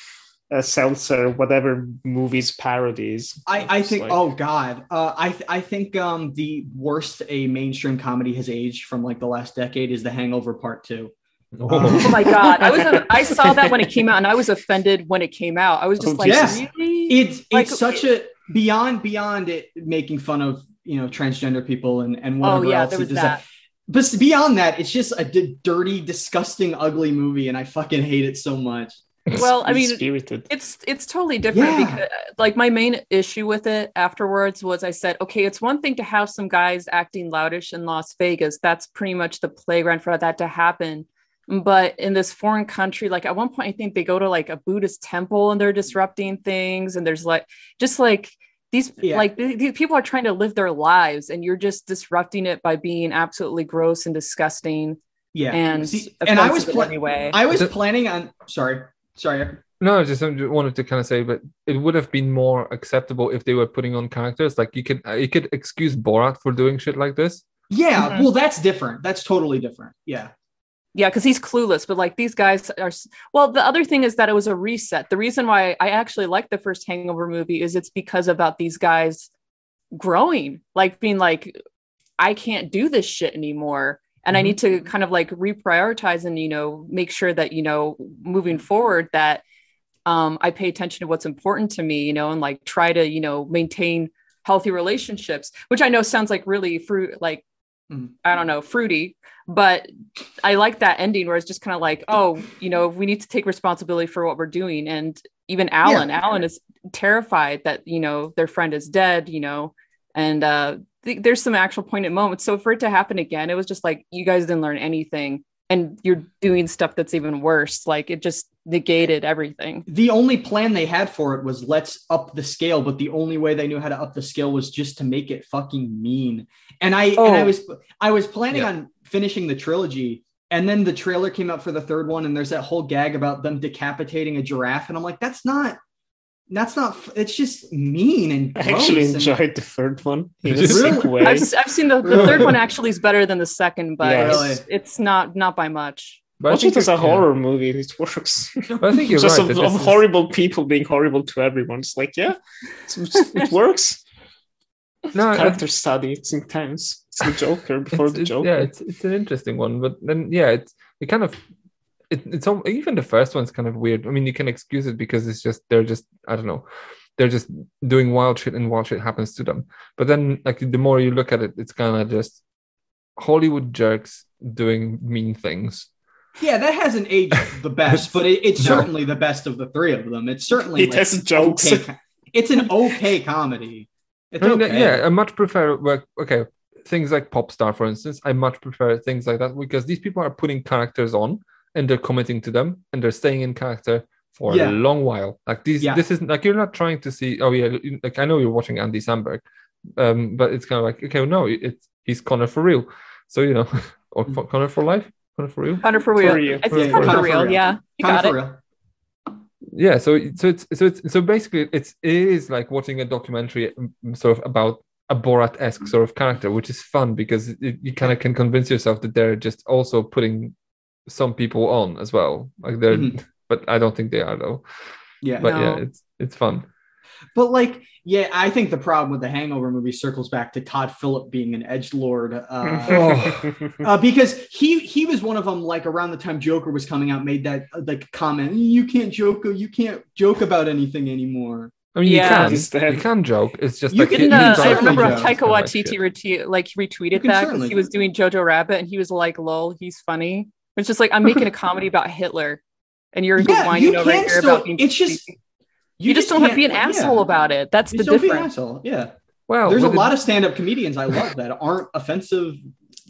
uh, seltzer whatever movies parodies i i think like... oh god uh, i th- i think um the worst a mainstream comedy has aged from like the last decade is the hangover part two Oh. oh my god! I was I saw that when it came out, and I was offended when it came out. I was just oh, like, yes. really? It's like, it's such a beyond beyond it making fun of you know transgender people and and whatever oh, yeah, else. There was that. But beyond that, it's just a d- dirty, disgusting, ugly movie, and I fucking hate it so much well i mean spirited. it's it's totally different yeah. because like my main issue with it afterwards was i said okay it's one thing to have some guys acting loudish in las vegas that's pretty much the playground for that to happen but in this foreign country like at one point i think they go to like a buddhist temple and they're disrupting things and there's like just like these yeah. like these people are trying to live their lives and you're just disrupting it by being absolutely gross and disgusting yeah and See, and i was pl- anyway i was planning on sorry Sorry. No, I just wanted to kind of say, but it would have been more acceptable if they were putting on characters. Like you could, you could excuse Borat for doing shit like this. Yeah, mm-hmm. well, that's different. That's totally different. Yeah. Yeah, because he's clueless, but like these guys are. Well, the other thing is that it was a reset. The reason why I actually like the first Hangover movie is it's because about these guys growing, like being like, I can't do this shit anymore and i need to mm-hmm. kind of like reprioritize and you know make sure that you know moving forward that um, i pay attention to what's important to me you know and like try to you know maintain healthy relationships which i know sounds like really fruit like mm-hmm. i don't know fruity but i like that ending where it's just kind of like oh you know we need to take responsibility for what we're doing and even alan yeah. alan is terrified that you know their friend is dead you know and uh th- there's some actual poignant moments. So for it to happen again, it was just like you guys didn't learn anything. and you're doing stuff that's even worse. Like it just negated everything. the only plan they had for it was let's up the scale, but the only way they knew how to up the scale was just to make it fucking mean. And I and I Oh. was I was planning Yeah. on finishing the trilogy, and then the trailer came out for the third one, and there's that whole gag about them decapitating a giraffe, and I'm like, that's not that's not it's just mean and I actually gross and- enjoyed the third one [laughs] Really? I've, I've seen the, the third one actually is better than the second, but Yeah. it's, it's not not by much. But I Watch think it as a yeah. horror movie. It works. [laughs] But I think you're just right. of, of this is- horrible people being horrible to everyone. It's like, yeah, it's- it [laughs] works. No, I- Character study. It's intense. It's the Joker before it's, the it's- Joker. yeah, it's it's an interesting one, but then yeah, it's it kind of it, it's al- even the first one's kind of weird. I mean, you can excuse it because it's just they're just I don't know, they're just doing wild shit and wild shit happens to them. But then like the more you look at it, it's kind of just Hollywood jerks doing mean things. yeah that hasn't aged the best but it, it's [laughs] No. certainly the best of the three of them it's certainly It like, has jokes. okay it's an okay comedy it's I mean, okay. yeah, I much prefer like okay things like pop star, for instance. I much prefer things like that because these people are putting characters on and they're committing to them and they're staying in character for Yeah. a long while. Like these, Yeah. this is like you're not trying to see. Oh yeah, like I know you're watching Andy Samberg, um, but it's kind of like okay, well, no, it's he's Conner for real. So you know, [laughs] or Mm. for, Conner for life, Conner for real. Hunter for real. real. I think Yeah, Hunter Hunter for for real. real. Yeah, you Kinda got for it. real. yeah so so it's so it's so basically it's it is like watching a documentary um, sort of about a borat-esque sort of character which is fun because it, you kind of can convince yourself that they're just also putting some people on as well like they're Mhm. but i don't think they are though Yeah. but yeah it's it's fun But like, yeah, I think the problem with the Hangover movie circles back to Todd Phillip being an edge lord, uh, [laughs] uh, because he he was one of them. Like around the time Joker was coming out, made that uh, like comment: "You can't joke, you can't joke about anything anymore." i mean Yeah. you can that- you can joke it's just You like can, you- In you the, can don't I have to certainly remember joke. joke Taika Waititi shit. rete- like retweeted that because he was doing Jojo Rabbit and he was like, "Lol, he's funny." It's just like I'm making a comedy about Hitler, and you're Yeah, whining you over can here still- about being. it's just- you, just don't have to be an asshole yeah. about it. That's Just the don't be an difference. asshole. Yeah, well there's a with lot of stand-up comedians I love that aren't offensive.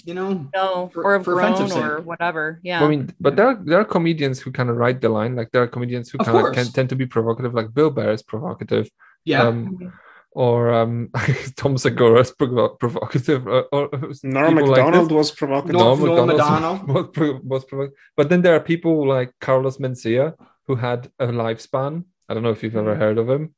You know, No, For- or for grown offensive or whatever. Yeah. I mean, but there are, there are comedians who kind of ride the line. Like there are comedians who kind of course. can tend to be provocative. Like Bill Burr is provocative. yeah. um, or um, [laughs] Tom Segura is provo- provocative, or, or Norm people like Macdonald was provocative. Norm- Norm Norm Macdonald Macdonald. was, [laughs] was provocative. But then there are people like Carlos Mencia who had a lifespan. I don't know if you've ever Mm. heard of him.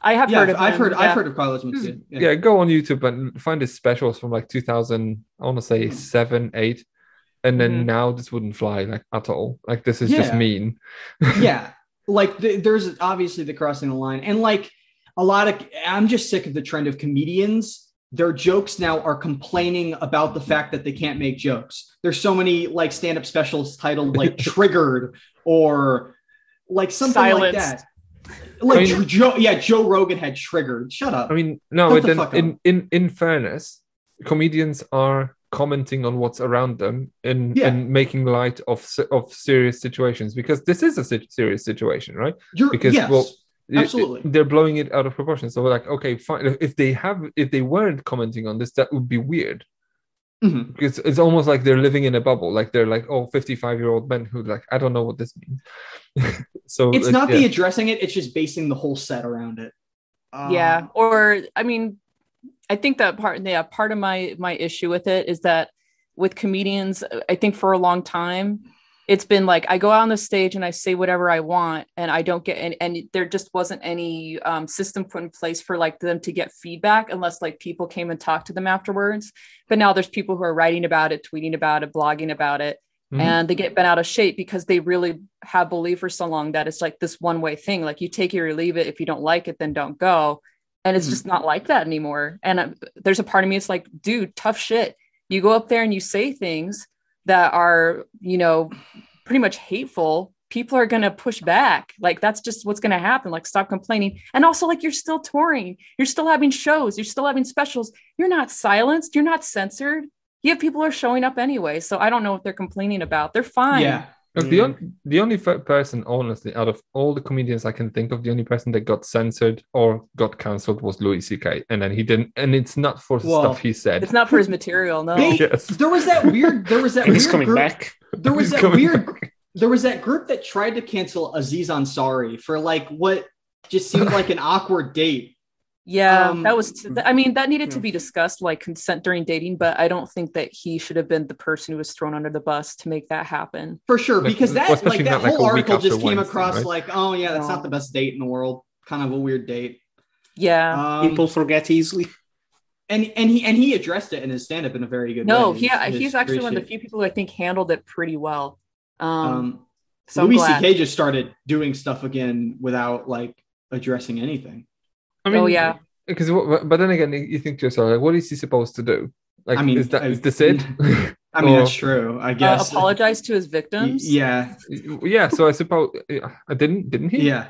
I have yeah, heard I've, of I've him, heard yeah. I've heard of Carlos Mencia. Yeah. go on YouTube and find his specials from like 2000. I want to say seven, eight, and then Mhm. now this wouldn't fly like at all. Like this is just mean. [laughs] yeah like th- there's obviously the crossing the line and like a lot of i'm just sick of the trend of comedians. Their jokes now are complaining about the fact that they can't make jokes. There's so many like stand-up specials titled like [laughs] triggered or like something like that. Like I mean- joe yeah joe rogan had triggered. Shut up. I mean, no, Shut but the then in, in in fairness, comedians are commenting on what's around them and, Yeah. and making light of of serious situations because this is a serious situation, right? you're because, yes well, it- Absolutely. they're blowing it out of proportion. So we're like, okay, fine. If they have, if they weren't commenting on this, that would be weird Mhm. because it's almost like they're living in a bubble. Like they're like, oh, 55 year old men who like, I don't know what this means. [laughs] so it's like, not yeah. the addressing it it's just basing the whole set around it yeah Um, or i mean i think that part yeah part of my my issue with it is that with comedians i think for a long time it's been like i go out on the stage and i say whatever i want and i don't get and, and there just wasn't any um, system put in place for like them to get feedback unless like people came and talked to them afterwards. But now there's people who are writing about it tweeting about it blogging about it Mhm. and they get bent out of shape because they really have believed for so long that it's like this one way thing. Like you take it or leave it. If you don't like it then don't go. And it's Mhm. just not like that anymore. And uh, there's a part of me it's like dude tough shit. You go up there and you say things that are you know pretty much hateful people are going to push back. Like that's just what's going to happen. Like stop complaining. And also like you're still touring. You're still having shows. You're still having specials. You're not silenced. You're not censored. Yeah people are showing up anyway. So i don't know what they're complaining about. They're fine. Yeah Look, the, Yeah. on, the only fir- person, honestly, out of all the comedians I can think of, the only person that got censored or got cancelled was Louis C.K. And then he didn't, and it's not for Well, stuff he said. It's not for his material, no. They- [laughs] Yes. There was that weird. There was that And [laughs] he's weird coming group. back. There was He's that weird. back. There was that group that tried to cancel Aziz Ansari for like what just seemed like an awkward date. Yeah, Um, that was. T- I mean, that needed to be discussed, like consent during dating. But I don't think that he should have been the person who was thrown under the bus to make that happen. For sure, Like, because that especially like that not, like, whole article just came Wednesday, across right? like, oh yeah, that's No. not the best date in the world. Kind of a weird date. Yeah. Um, People forget easily. and and he and he addressed it in his stand up in a very good no, way. he, His- he's his actually one of the few people who I think handled it pretty well. Um, Um, so I'm Louis glad. C.K. just started doing stuff again without like addressing anything. I mean, Oh, yeah. Because, but then again, you think to yourself, like, what is he supposed to do? Like, I mean, is that I- is this it? [laughs] I mean, Or- that's true. I Uh, guess. apologize to his victims. Yeah, yeah. So I suppose I didn't. Didn't he? yeah.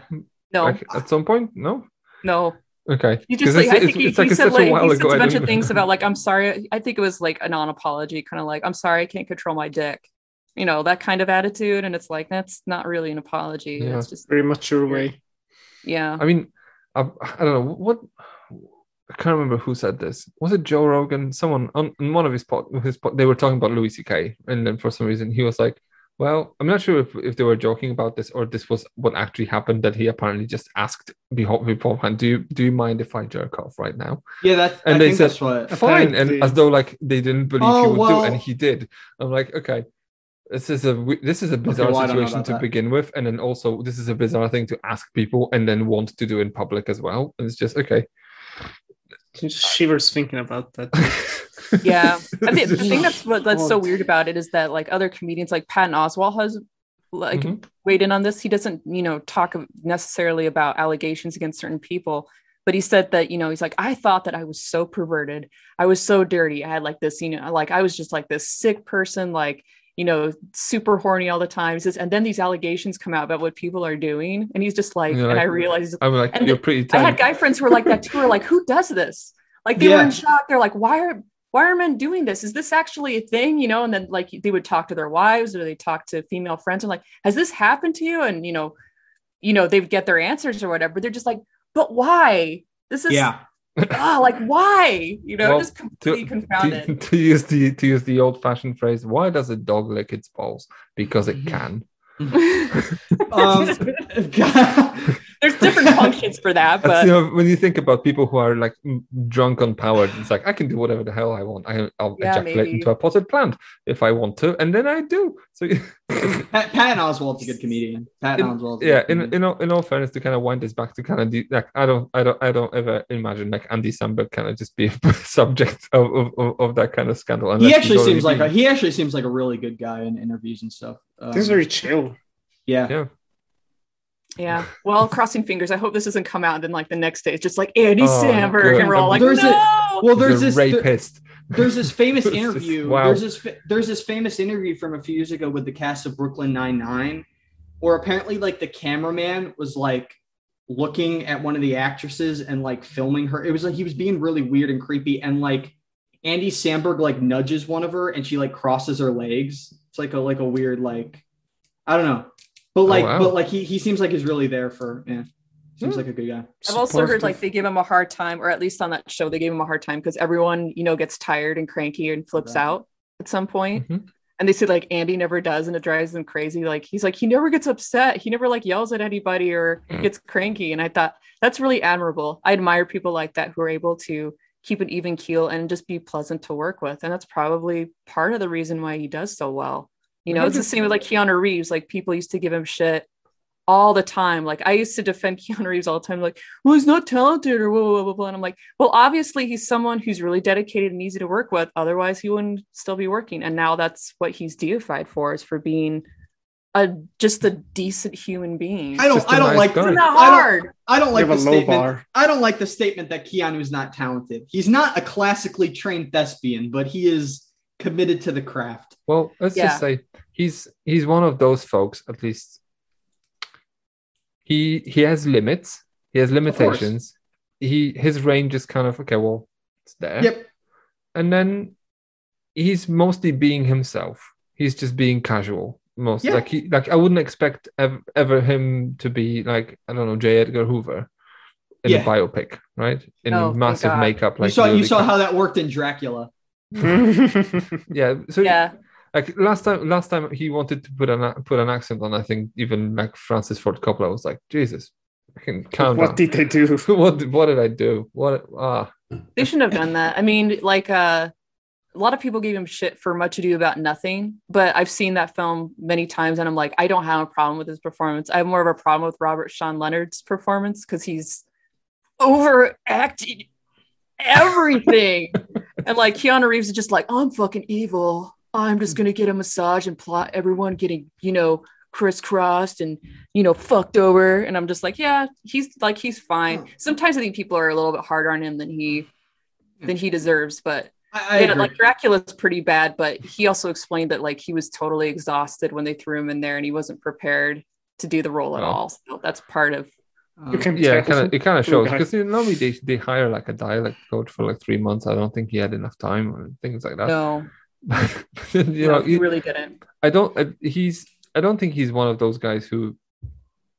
No, Like, at some point, no. no. Okay. He 'Cause just like it's- I think it's- he, it's like he it's said a like he said ago, a I bunch of things about like I'm sorry. I think it was like a non-apology, kind of like I'm sorry I can't control my dick. You know that kind of attitude, and it's like that's not really an apology. Yeah. That's just Very mature way. yeah. I mean, I, I don't know what. I can't remember who said this. Was it Joe Rogan? Someone on, on one of his pod, his pod, they were talking about Louis C.K. and then for some reason he was like, "Well, I'm not sure if, if they were joking about this or this was what actually happened. That he apparently just asked beforehand, do you do you mind if I jerk off right now?" Yeah, that. And I they think said, that's. Fine, and as though like they didn't believe Oh, he would well- do, and he did. I'm like, okay. This is a this is a bizarre well, I don't know situation to that. begin with, and then also this is a bizarre thing to ask people and then want to do in public as well. And it's just okay. Just shivers thinking about that. [laughs] yeah I think the thing that's what that's so weird about it is that like other comedians like patton oswalt has like Mhm. weighed in on this he doesn't you know talk necessarily about allegations against certain people but he said that you know he's like i thought that i was so perverted i was so dirty i had like this you know like i was just like this sick person like you know super horny all the time says, and then these allegations come out about what people are doing and he's just like You're and i realized I'm like, And you're pretty tight. I had guy friends who were like that too. Were like, who does this? Like they were in shock. They're like, why are why are men doing this? Is this actually a thing? You know, and then like they would talk to their wives or they talk to female friends and like, has this happened to you? And you know, you know, they would get their answers or whatever. They're just like, but why? This is Yeah, ah, like why? You know, Well, just completely to, [laughs] confounded. to, to use the to use the old fashioned phrase, why does a dog lick its balls? Because it can. [laughs] um, [laughs] There's different [laughs] functions for that, but you know, when you think about people who are like drunk on power, it's like I can do whatever the hell I want. I, I'll Yeah, ejaculate maybe. into a potted plant if I want to, and then I do. So [laughs] Pat, Patton Oswalt's a good comedian. Patton In- Oswalt's yeah, good in in all, in all fairness, to kind of wind this back to kind of the, like I don't I don't I don't ever imagine like Andy Samberg kind of just be a [laughs] subject of, of, of, of that kind of scandal. he actually seems like a, he actually seems like a really good guy in interviews and stuff. Um, This is very chill. yeah. Yeah. Yeah. Well, crossing fingers. I hope this doesn't come out. And then like the next day, it's just like Andy Oh, Samberg, good. and we're all like, There's a- Well, there's a this there- rapist. there's this famous [laughs] It's just- interview. wow. There's this fa- there's this famous interview from a few years ago with the cast of Brooklyn Nine Nine, where apparently like the cameraman was like looking at one of the actresses and like filming her. It was like he was being really weird and creepy, and like Andy Samberg like nudges one of her, and she like crosses her legs. It's like a like a weird like I don't know, but like wow. but like he he seems like he's really there for yeah. Seems Hmm. like a good guy. I've also heard like they give him a hard time, or at least on that show, they gave him a hard time because everyone, you know, gets tired and cranky and flips Right. out at some point. Mhm. And they say like Andy never does, and it drives them crazy. Like he's like he never gets upset, he never like yells at anybody or Mm. gets cranky. And I thought that's really admirable. I admire people like that who are able to keep an even keel and just be pleasant to work with. And that's probably part of the reason why he does so well. You know, it's the same with like Keanu Reeves. Like people used to give him shit all the time. Like I used to defend [laughs] Keanu Reeves all the time, like, well, he's not talented or blah, blah, blah, blah. And I'm like, well, obviously he's someone who's really dedicated and easy to work with. Otherwise, he wouldn't still be working. And now that's what he's deified for is for being a just a decent human being. I don't Just a I don't nice like guy. Isn't I don't- hard? I don't like the low statement. bar. I don't like the statement that Keanu's not talented. He's not a classically trained thespian, but he is committed to the craft. Well, let's Yeah. just say he's he's one of those folks. At least he he has limits. He has limitations. He his range is kind of okay. Well, it's there. Yep. And then he's mostly being himself. He's just being casual. most. Yeah. Like he, like I wouldn't expect ever, ever him to be like I don't know J. Edgar Hoover in Yeah. a biopic, right? In No, thank massive makeup. Like you saw you saw how that worked in Dracula. [laughs] yeah. So Yeah. Like last time, last time he wanted to put an put an accent on. I think even like Francis Ford Coppola was like, Jesus, fucking calm what down. did they do? [laughs] what did- what did I do? What ah They shouldn't have done that. I mean, like uh a lot of people gave him shit for much ado about nothing, but I've seen that film many times and I'm like, I don't have a problem with his performance. I have more of a problem with Robert Sean Leonard's performance because he's overacted everything. [laughs] and like Keanu Reeves is just like, I'm fucking evil. I'm just gonna get a massage and plot everyone getting, you know, crisscrossed and you know fucked over and i'm just like yeah he's like he's fine sometimes i think people are a little bit harder on him than he than he deserves but I, I yeah, like dracula's pretty bad but he also explained that like he was totally exhausted when they threw him in there and he wasn't prepared to do the role at Oh. all so that's part of Um, can yeah, it kind of it kind of shows guy. because you know, normally they, they hire like a dialect coach for like three months. I don't think he had enough time or things like that. no, [laughs] you know, no he he- really didn't I don't. I, he's. I don't think he's one of those guys who,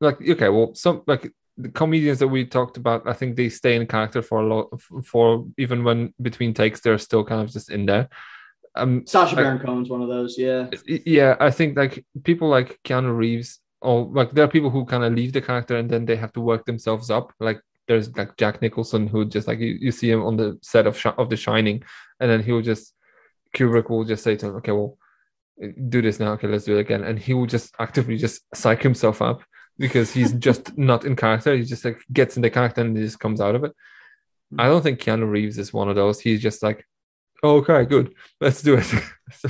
like, okay, well, some like the comedians that we talked about. I think they stay in character for a lot. For even when between takes, they're still kind of just in there. Um, Sacha I- Baron Cohen's one of those. Yeah. yeah, I think like people like Keanu Reeves, or like there are people who kind of leave the character and then they have to work themselves up. Like there's like Jack Nicholson who just like you, you see him on the set of Shi- of The Shining, and then he'll just Kubrick will just say to him, "Okay, well, do this now. Okay, let's do it again," and he will just actively just psych himself up because he's [laughs] just not in character. He just like gets in the character and he just comes out of it. I don't think Keanu Reeves is one of those. He's just like, oh, okay, good, let's do it. [laughs]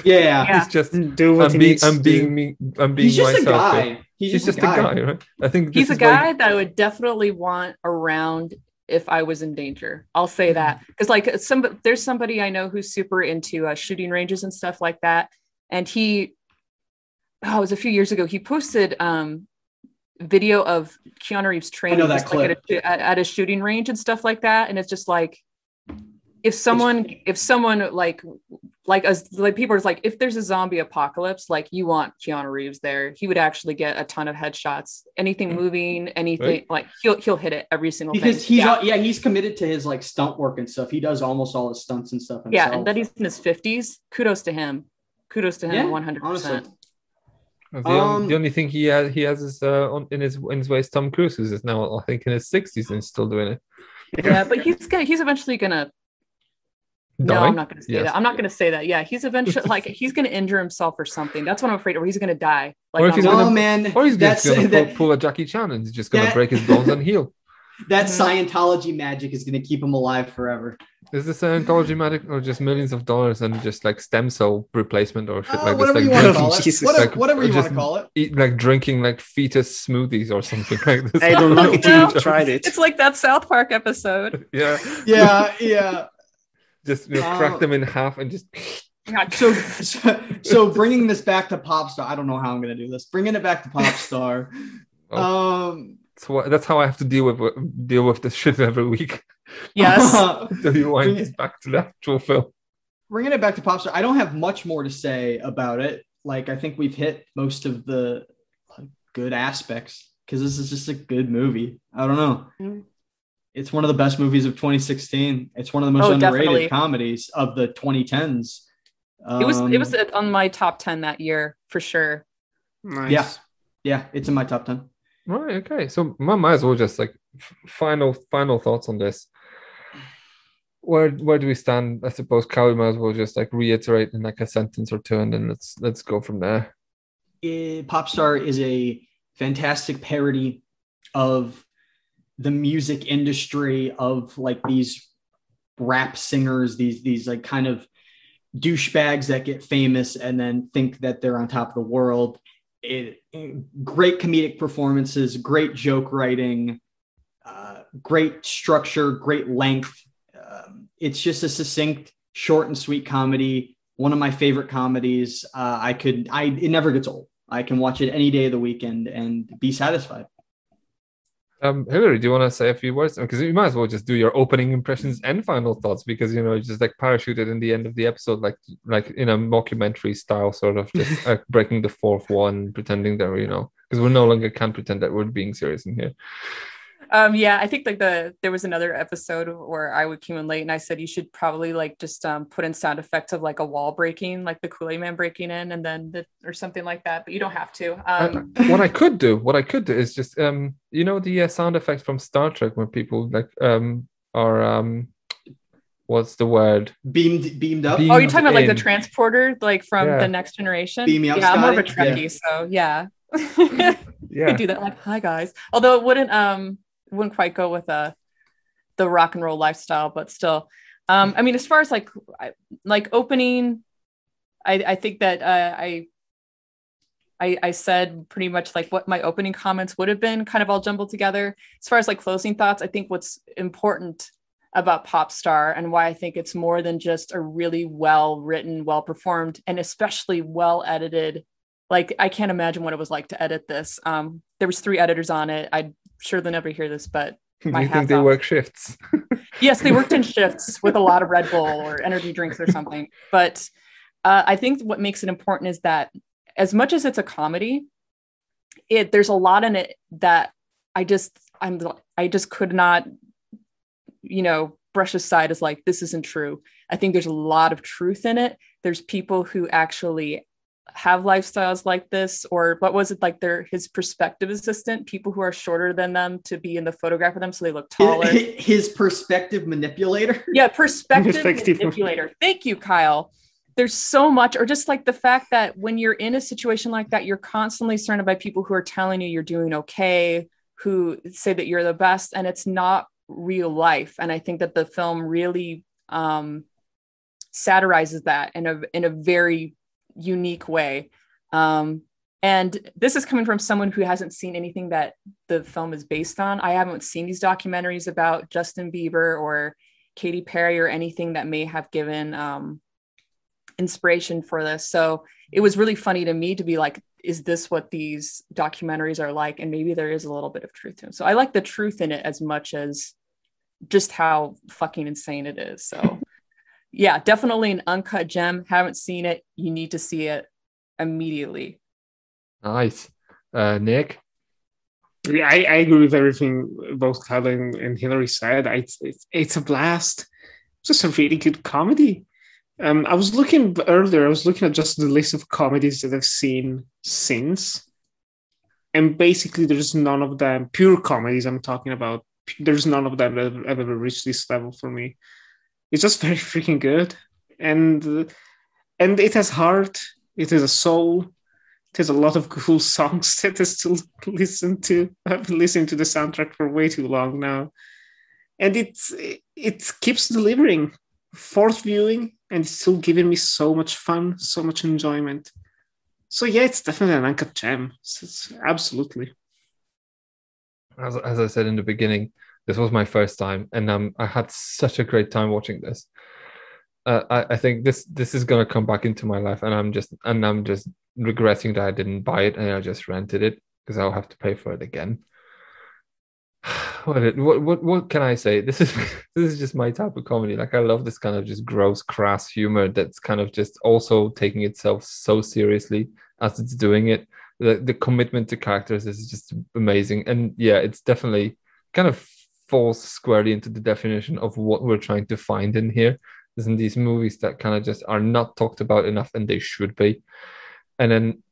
Yeah. Yeah. He's just mm, Do what I'm he being, needs I'm to being do. me. I'm being He's just a myself. guy. He's, He's just a guy, right? I think he's a this is why- guy that I would definitely want around if I was in danger. I'll say that. Because like some there's somebody I know who's super into uh, shooting ranges and stuff like that, and he oh it was a few years ago he posted um video of Keanu Reeves training just, like, at, a, at a shooting range and stuff like that, and it's just like if someone if someone like like us like people are like if there's a zombie apocalypse like you want Keanu Reeves there he would actually get a ton of headshots anything moving anything Right. like he'll he'll hit it every single because thing he's yeah. all- yeah he's committed to his like stunt work and stuff. He does almost all his stunts and stuff. yeah and that he's in his 50s kudos to him kudos to him Yeah, 100% honestly. The, on- Um, the only thing he has, he has is uh, on, in his in his waist. Tom Cruise who's is now, I think, in his sixties and still doing it. yeah but he's gonna he's eventually gonna no Die? i'm not gonna say Yes. that i'm not gonna say that yeah he's eventually like he's gonna injure himself or something that's what i'm afraid of or he's gonna die like Or if he's on- no gonna- man. Or he's that's just gonna [laughs] pull, pull a Jackie Chan and he's just gonna break his bones and heal. [laughs] that Mhm. Scientology magic is going to keep him alive forever. Is this Scientology magic or just millions of dollars and just like stem cell replacement or shit Uh, like this? whatever Like, you want to call it. Jesus. Whatever, Like, whatever you want just- to call it. eat, like drinking like fetus smoothies or something like this. I don't know if No. you've tried it. it's like that south park episode [laughs] yeah, Yeah, yeah. Just you know, Uh, crack them in half and just. God, So, so, so bringing this back to pop star. I don't know how I'm going to do this. Bringing it back to pop star. [laughs] Oh. Um, That's, what, that's how I have to deal with deal with this shit every week. yes [laughs] Until you wind Bring this back to the actual film. bringing it back to pop star. I don't have much more to say about it. Like, I think we've hit most of the like, good aspects because this is just a good movie. I don't know. It's one of the best movies of 2016. It's one of the most Oh, underrated definitely. comedies of the 2010s. it was it was Um, on my top 10 that year for sure Nice. Yeah. yeah, it's in my top 10. Right. Okay. So I might as well just like final final thoughts on this. Where where do we stand? I suppose Cal might as well just like reiterate in like a sentence or two, and then let's let's go from there. Eh, Popstar is a fantastic parody of the music industry of like these rap singers, these these like kind of douchebags that get famous and then think that they're on top of the world. It, great comedic performances, great joke writing, uh, great structure, great length. Um, it's just a succinct, short and sweet comedy. One of my favorite comedies. Uh, I could, I it never gets old. I can watch it any day of the weekend and be satisfied. Um, Hillary, do you want to say a few words? Because you might as well just do your opening impressions and final thoughts, because you know, just like parachuted in the end of the episode, like like in a mockumentary style, sort of just like [laughs] breaking the fourth wall and pretending that you know, because we no longer can pretend that we're being serious in here. Um, yeah, I think like the there was another episode where I would came in late and I said you should probably like just um put in sound effects of like a wall breaking, like the Kool-Aid man breaking in, and then the, or something like that. But you don't have to. Um, Uh, what I could do, what I could do is just um, you know, the uh, sound effects from Star Trek when people like um are um, what's the word? Beamed beamed up. Beam- oh, you're talking about like the transporter, like from Yeah. the Next Generation. Beam me up, yeah, I'm more of a Scotty. Trekkie, so yeah. [laughs] Yeah, could do that like hi guys although it wouldn't um wouldn't quite go with uh the rock and roll lifestyle but still. Um i mean as far as like like opening i i think that uh, i I, I said pretty much like what my opening comments would have been kind of all jumbled together. As far as like closing thoughts i think what's important about pop star and why i think it's more than just a really well written well performed and especially well edited like i can't imagine what it was like to edit this. Um there was three editors on it. I'm sure they'll never hear this but do [laughs] my you think they off. work shifts? [laughs] yes they worked in [laughs] shifts with a lot of red bull or energy drinks or something. But uh, i think what makes it important is that as much as it's a comedy it there's a lot in it that i just i'm i just could not you know brush aside as like this isn't true. I think there's a lot of truth in it. There's people who actually have lifestyles like this or what was it like their his perspective assistant people who are shorter than them to be in the photograph of them so they look taller His, his perspective manipulator. yeah perspective Perspective. manipulator thank you kyle there's so much or just like the fact that when you're in a situation like that you're constantly surrounded by people who are telling you you're doing okay who say that you're the best and it's not real life and i think that the film really um satirizes that in a in a very unique way um and this is coming from someone who hasn't seen anything that the film is based on i haven't seen these documentaries about justin bieber or Katy Perry or anything that may have given um, inspiration for this. So it was really funny to me to be like, is this what these documentaries are like? And maybe there is a little bit of truth to them. So I like the truth in it as much as just how fucking insane it is. So yeah, definitely an uncut gem. Haven't seen it. You need to see it immediately. Nice, uh, Nick. Yeah, I, I agree with everything both Kyle and, and Hillary said. I, it's, it's a blast. It's just a really good comedy. Um, I was looking earlier, I was looking at just the list of comedies that I've seen since. And basically, there's none of them, pure comedies I'm talking about, there's none of them that have, have ever reached this level for me. It's just [laughs] very freaking good. And, and it has heart, it has a soul, there's a lot of cool [laughs] songs that I still [laughs] listen to. I've been listening to the soundtrack for way too long now, and it's it keeps delivering. Fourth viewing, and it's still giving me so much fun, so much enjoyment. So yeah, it's definitely an uncut gem. It's, it's absolutely. As, as I said in the beginning, this was my first time, and um, I had such a great time watching this. Uh, I, I think this this is gonna come back into my life, and I'm just and I'm just regretting that I didn't buy it and I just rented it because I'll have to pay for it again. [sighs] What, what what what can I say? This is [laughs] this is just my type of comedy. Like I love this kind of just gross, crass humor that's kind of just also taking itself so seriously as it's doing it. The the commitment to characters is just amazing, and yeah, it's definitely kind of falls squarely into the definition of what we're trying to find in here. Isn't these movies that kind of just are not talked about enough, and they should be. And then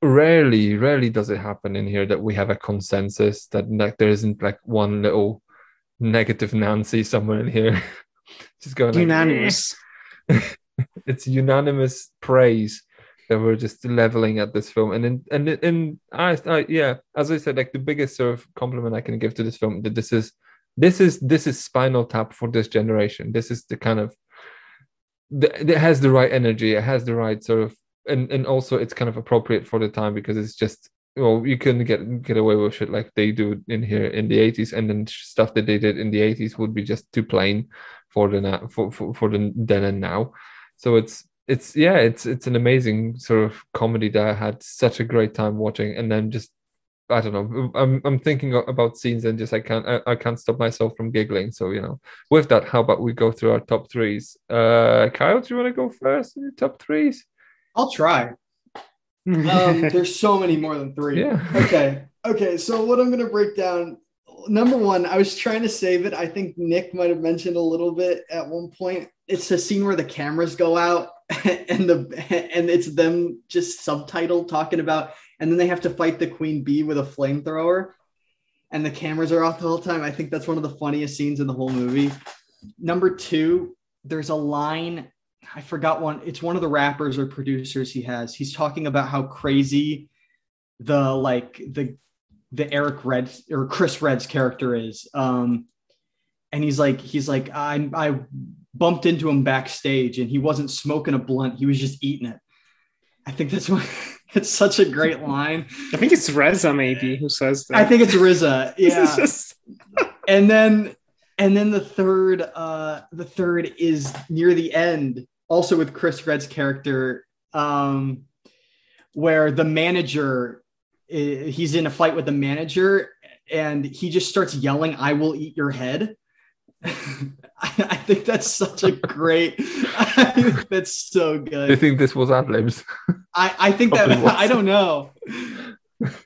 rarely, rarely does it happen in here that we have a consensus that like there isn't like one little negative Nancy somewhere in here, [laughs] just going like, Unanimous. [laughs] it's unanimous praise that we're just leveling at this film. And in and and I, I yeah as i said like the biggest sort of compliment i can give to this film that this is this is this is spinal tap for this generation. This is the kind of the, it has the right energy it has the right sort of and and also it's kind of appropriate for the time because it's just well you couldn't get get away with shit like they do in here in the 80s and then stuff that they did in the 80s would be just too plain for the na- for, for, for the then and now. So it's it's yeah it's it's an amazing sort of comedy that i had such a great time watching and then just I don't know. I'm I'm thinking about scenes and just I can't I, I can't stop myself from giggling. So you know, with that, how about we go through our top threes? Uh, Kyle, do you want to go first in your top threes? I'll try. Um, [laughs] there's so many more than three. Yeah. Okay. Okay. So what I'm gonna break down. Number one, I was trying to save it. I think Nick might have mentioned a little bit at one point. It's a scene where the cameras go out [laughs] and the and it's them just subtitled talking about, and then they have to fight the queen bee with a flamethrower, and the cameras are off the whole time. I think that's one of the funniest scenes in the whole movie. Number two, there's a line I forgot one. It's one of the rappers or producers he has. He's talking about how crazy the like the the Eric Red or Chris Redd's character is. Um, and he's like, he's like, I I bumped into him backstage and he wasn't smoking a blunt, he was just eating it. I think that's what [laughs] it's such a great line. I think it's RZA maybe who says that. I think it's RZA. [laughs] Yeah. Just- and then and then the third uh the third is near the end also with chris redd's character um where the manager he's in a fight with the manager and he just starts yelling i will eat your head [laughs] I, think that's such a great [laughs] I think that's so Do you think this was ad libs? I, I think that was. [laughs] I don't know.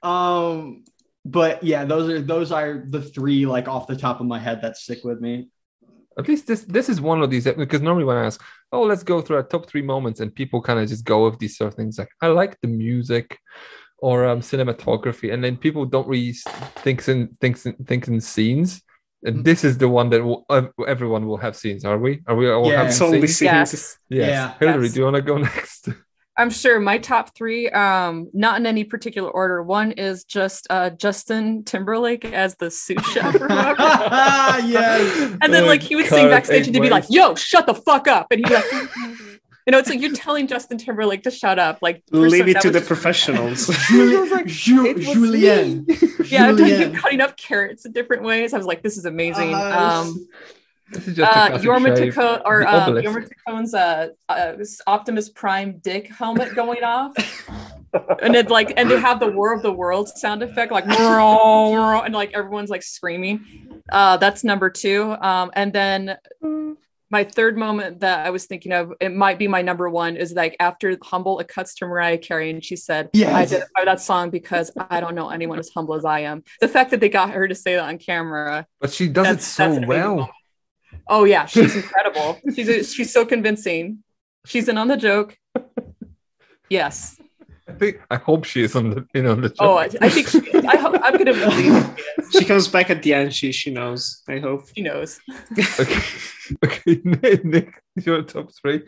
Um, but yeah, those are those are the three like off the top of my head that stick with me. At least this this is one of these because normally when I ask, oh, let's go through our top three moments, and people kind of just go with these sort of things like I like the music or um, cinematography, and then people don't really think in thinks in, think in scenes. And this is the one that will, uh, everyone will have scenes. Are we? Are we all Yeah. having It's only scenes? scenes. Yes. Yes. Yeah. Hillary, Yes. do you want to go [laughs] next? I'm sure my top three, um, not in any particular order. One is just uh, Justin Timberlake as the sous [laughs] chef, or whatever. yes. and then like he would sing backstage eight and he'd be like, "Yo, shut the fuck up," and he'd be like, "You know, it's like you're telling Justin Timberlake to shut up." Like Leave it to the just- professionals. [laughs] Ju- [laughs] Ju- It was Julienne. Yeah, [laughs] like, cutting up carrots in different ways. I was like, "This is amazing." Uh, um, This is just a uh, Jorma shave. Or The um. Jorma Taccone's uh, uh, Optimus Prime dick helmet going off, and it like and they have the War of the Worlds sound effect like and like everyone's like screaming. Uh, that's number two. Um, and then my third moment that I was thinking of, it might be my number one, is like after Humble, it cuts to Mariah Carey and she said, Yes. I identify that song because I don't know anyone as humble as I am. The fact that they got her to say that on camera But she does it so that's an amazing well. Oh yeah, she's [laughs] incredible. she's she's so convincing. She's in on the joke. Yes. I think I hope she is on the in on the Oh. I, I think she, I hope I'm gonna [laughs] believe she comes back at the end. She she knows. I hope. she knows. [laughs] okay, okay, [laughs] Nick, Nick, your top three.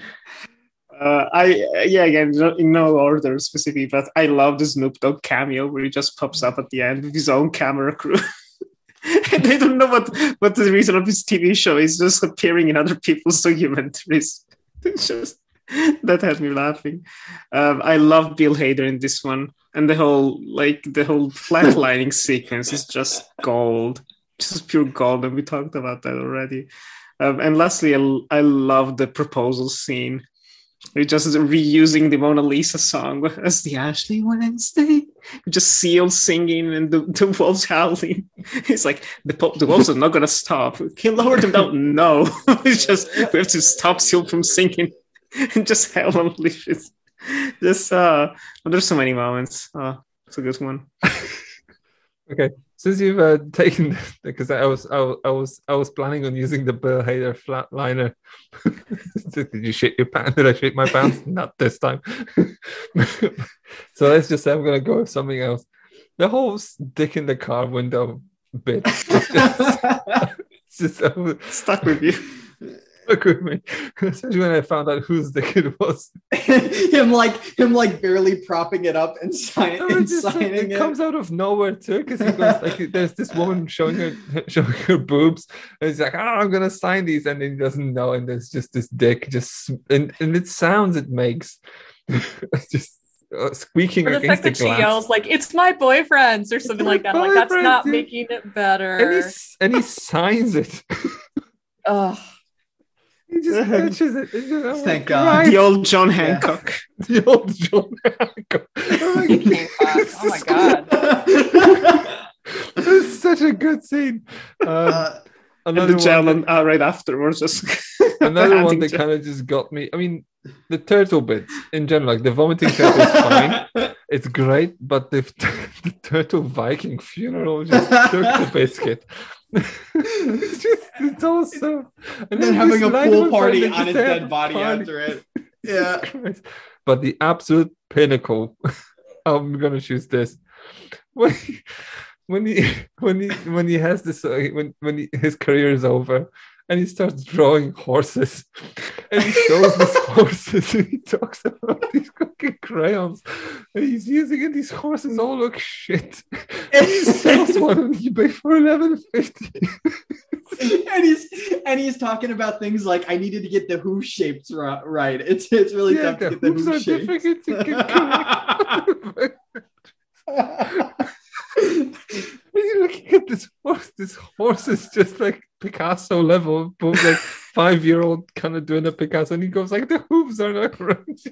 Uh, I yeah again no- in no order specifically, but I love the Snoop Dogg cameo where he just pops up at the end with his own camera crew. and I don't know what what the reason of his TV show is, just appearing in other people's documentaries. It's just [laughs] that had me laughing. Um, I love Bill Hader in this one, and the whole like the whole flatlining [laughs] sequence is just gold, just pure gold, and we talked about that already. Um, and lastly, I, I love the proposal scene. We're just reusing the Mona Lisa song [laughs] as the Ashley Wednesday. Just Seal singing and the, the wolves howling. It's like the the wolves are not gonna stop. Can lower them down? No. it's just we have to stop Seal from singing [laughs] just hell unleashes. Just uh there's so many moments. Oh, it's a good one. [laughs] Okay, since you've uh, taken because I was I was I was I was planning on using the Bill Hader flatliner. [laughs] Did you shit your pants? Did I shit my pants? Not this time. so let's just say I'm gonna go with something else. The whole dick in the car window bit. Just, it's just Stuck with you. Stuck with me, especially when I found out whose dick it was. him like him like barely propping it up and, sign, No, and it's just like, signing it it. comes out of nowhere too, because he goes like, [laughs] "There's this woman showing her [laughs] showing her boobs," and he's like, "Oh, I'm gonna sign these," and then he doesn't know, and there's just this dick, just and and it sounds it makes, [laughs] just uh, squeaking Or the against fact the that she yells like "It's my boyfriend's" or something like that. Like that's not boyfriend's, yeah. making it better. and he and he signs it. Ugh. He just [laughs] touches it. and like, Thank "Oh, God." Christ." The old John Hancock. [laughs] the old John Hancock. [laughs] Oh my King Fox. Oh my god. It's such a good scene. Uh, And another the one, gentleman uh, right afterwards. Just another one that kind of just got me. I mean, the turtle bits in general, like the vomiting turtle is fine. It's great, but the, the turtle Viking funeral just took the biscuit. It's just, it's also. [laughs] and then having a pool party on his dead body party. after it. [laughs] Yeah. But the absolute pinnacle, [laughs] I'm gonna choose this. When he, when he when he when he has this uh, when when he, his career is over and he starts drawing horses [laughs] and he shows these [laughs] horses and he talks about these fucking crayons and he's using and these horses all look shit. [laughs] And he sells one on eBay for eleven fifty. and he's and he's talking about things like I needed to get the hoof shapes ri- right. It's it's really Yeah, tough to the get the hoof shapes. Difficult to get correct. You're looking at this horse. This horse is just like Picasso level, both like five year old kind of doing a Picasso, and he goes like the hooves are not right.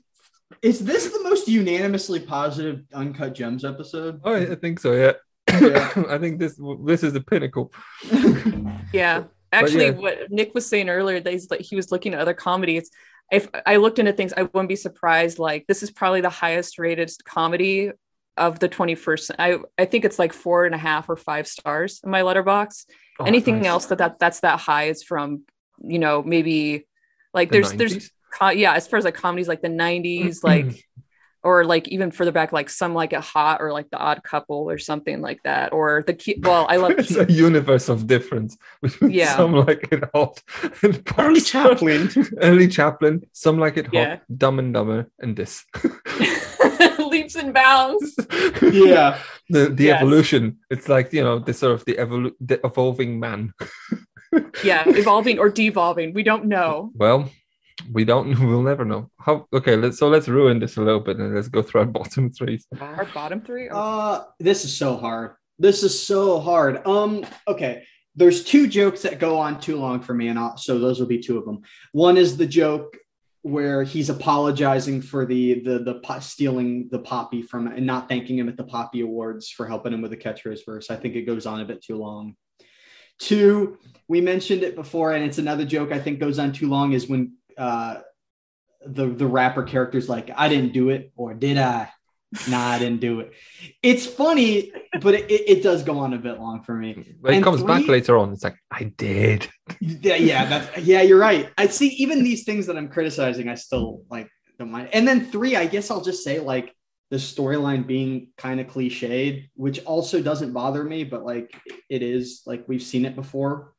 Is this the most unanimously positive Uncut Gems episode? Oh, I think so. Yeah, Yeah. [coughs] I think this this is the pinnacle. [laughs] Yeah. Actually, yeah. what Nick was saying earlier, that he's like he was looking at other comedies. If I looked into things, I wouldn't be surprised. Like this is probably the highest rated comedy of the 21st. I I think it's like four and a half or five stars in my Letterboxd. Oh, Anything nice. else that, that that's that high is from, you know, maybe like The there's there's 90s? co- yeah, as far as like comedies like the 90s, [clears throat] like or like even further back, like some like a hot or like the odd couple or something like that. Or the key well, I love [laughs] There's a universe of difference between Yeah. some like it hot and Early Chaplin. [laughs] Early Chaplin, some like it hot, Yeah. Dumb and Dumber, and this. [laughs] leaps and bounds. [laughs] yeah. the the Yes. evolution. It's like you know the sort of the evolu- the evolving man. [laughs] Yeah, evolving or devolving. We don't know. Well, we don't. [laughs] We'll never know. How? Okay, let's so let's ruin this a little bit and let's go through our bottom threes. Our bottom three. Oh, Uh, this is so hard. This is so hard. Um, okay. There's two jokes that go on too long for me, and I'll, so those will be two of them. One is the joke where he's apologizing for the the the po- stealing the poppy from and not thanking him at the poppy awards for helping him with the catchphrase verse. I think it goes on a bit too long. Two, we mentioned it before, and it's another joke I think goes on too long. Is when uh, the the rapper character's like, "I didn't do it," or "Did I?" Nah, I didn't do it. It's funny, but it, it, it does go on a bit long for me. It And comes back later on, it's like I did. Yeah, yeah, that's yeah, you're right. I see even these things that I'm criticizing, I still like don't mind. And then three, I guess I'll just say like the storyline being kind of cliched, which also doesn't bother me, but like it is like we've seen it before.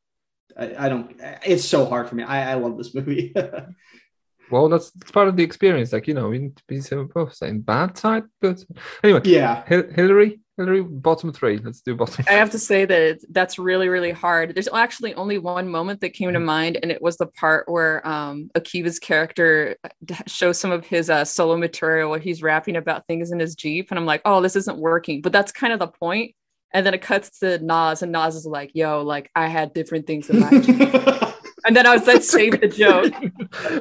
I, I don't. It's so hard for me. I, I love this movie. [laughs] Well, that's, that's part of the experience. Like you know, we need to be so both saying bad side, but anyway. yeah. Hil- Hillary, Hillary, bottom three. Let's do bottom. I have to say that that's really, really hard. There's actually only one moment that came to mind, and it was the part where um, Akiva's character shows some of his uh, solo material where he's rapping about things in his Jeep. And I'm like, oh, this isn't working. But that's kind of the point. And then it cuts to Nas, and Nas is like, yo, like I had different things in my [laughs] Jeep. And then I was like, save the joke.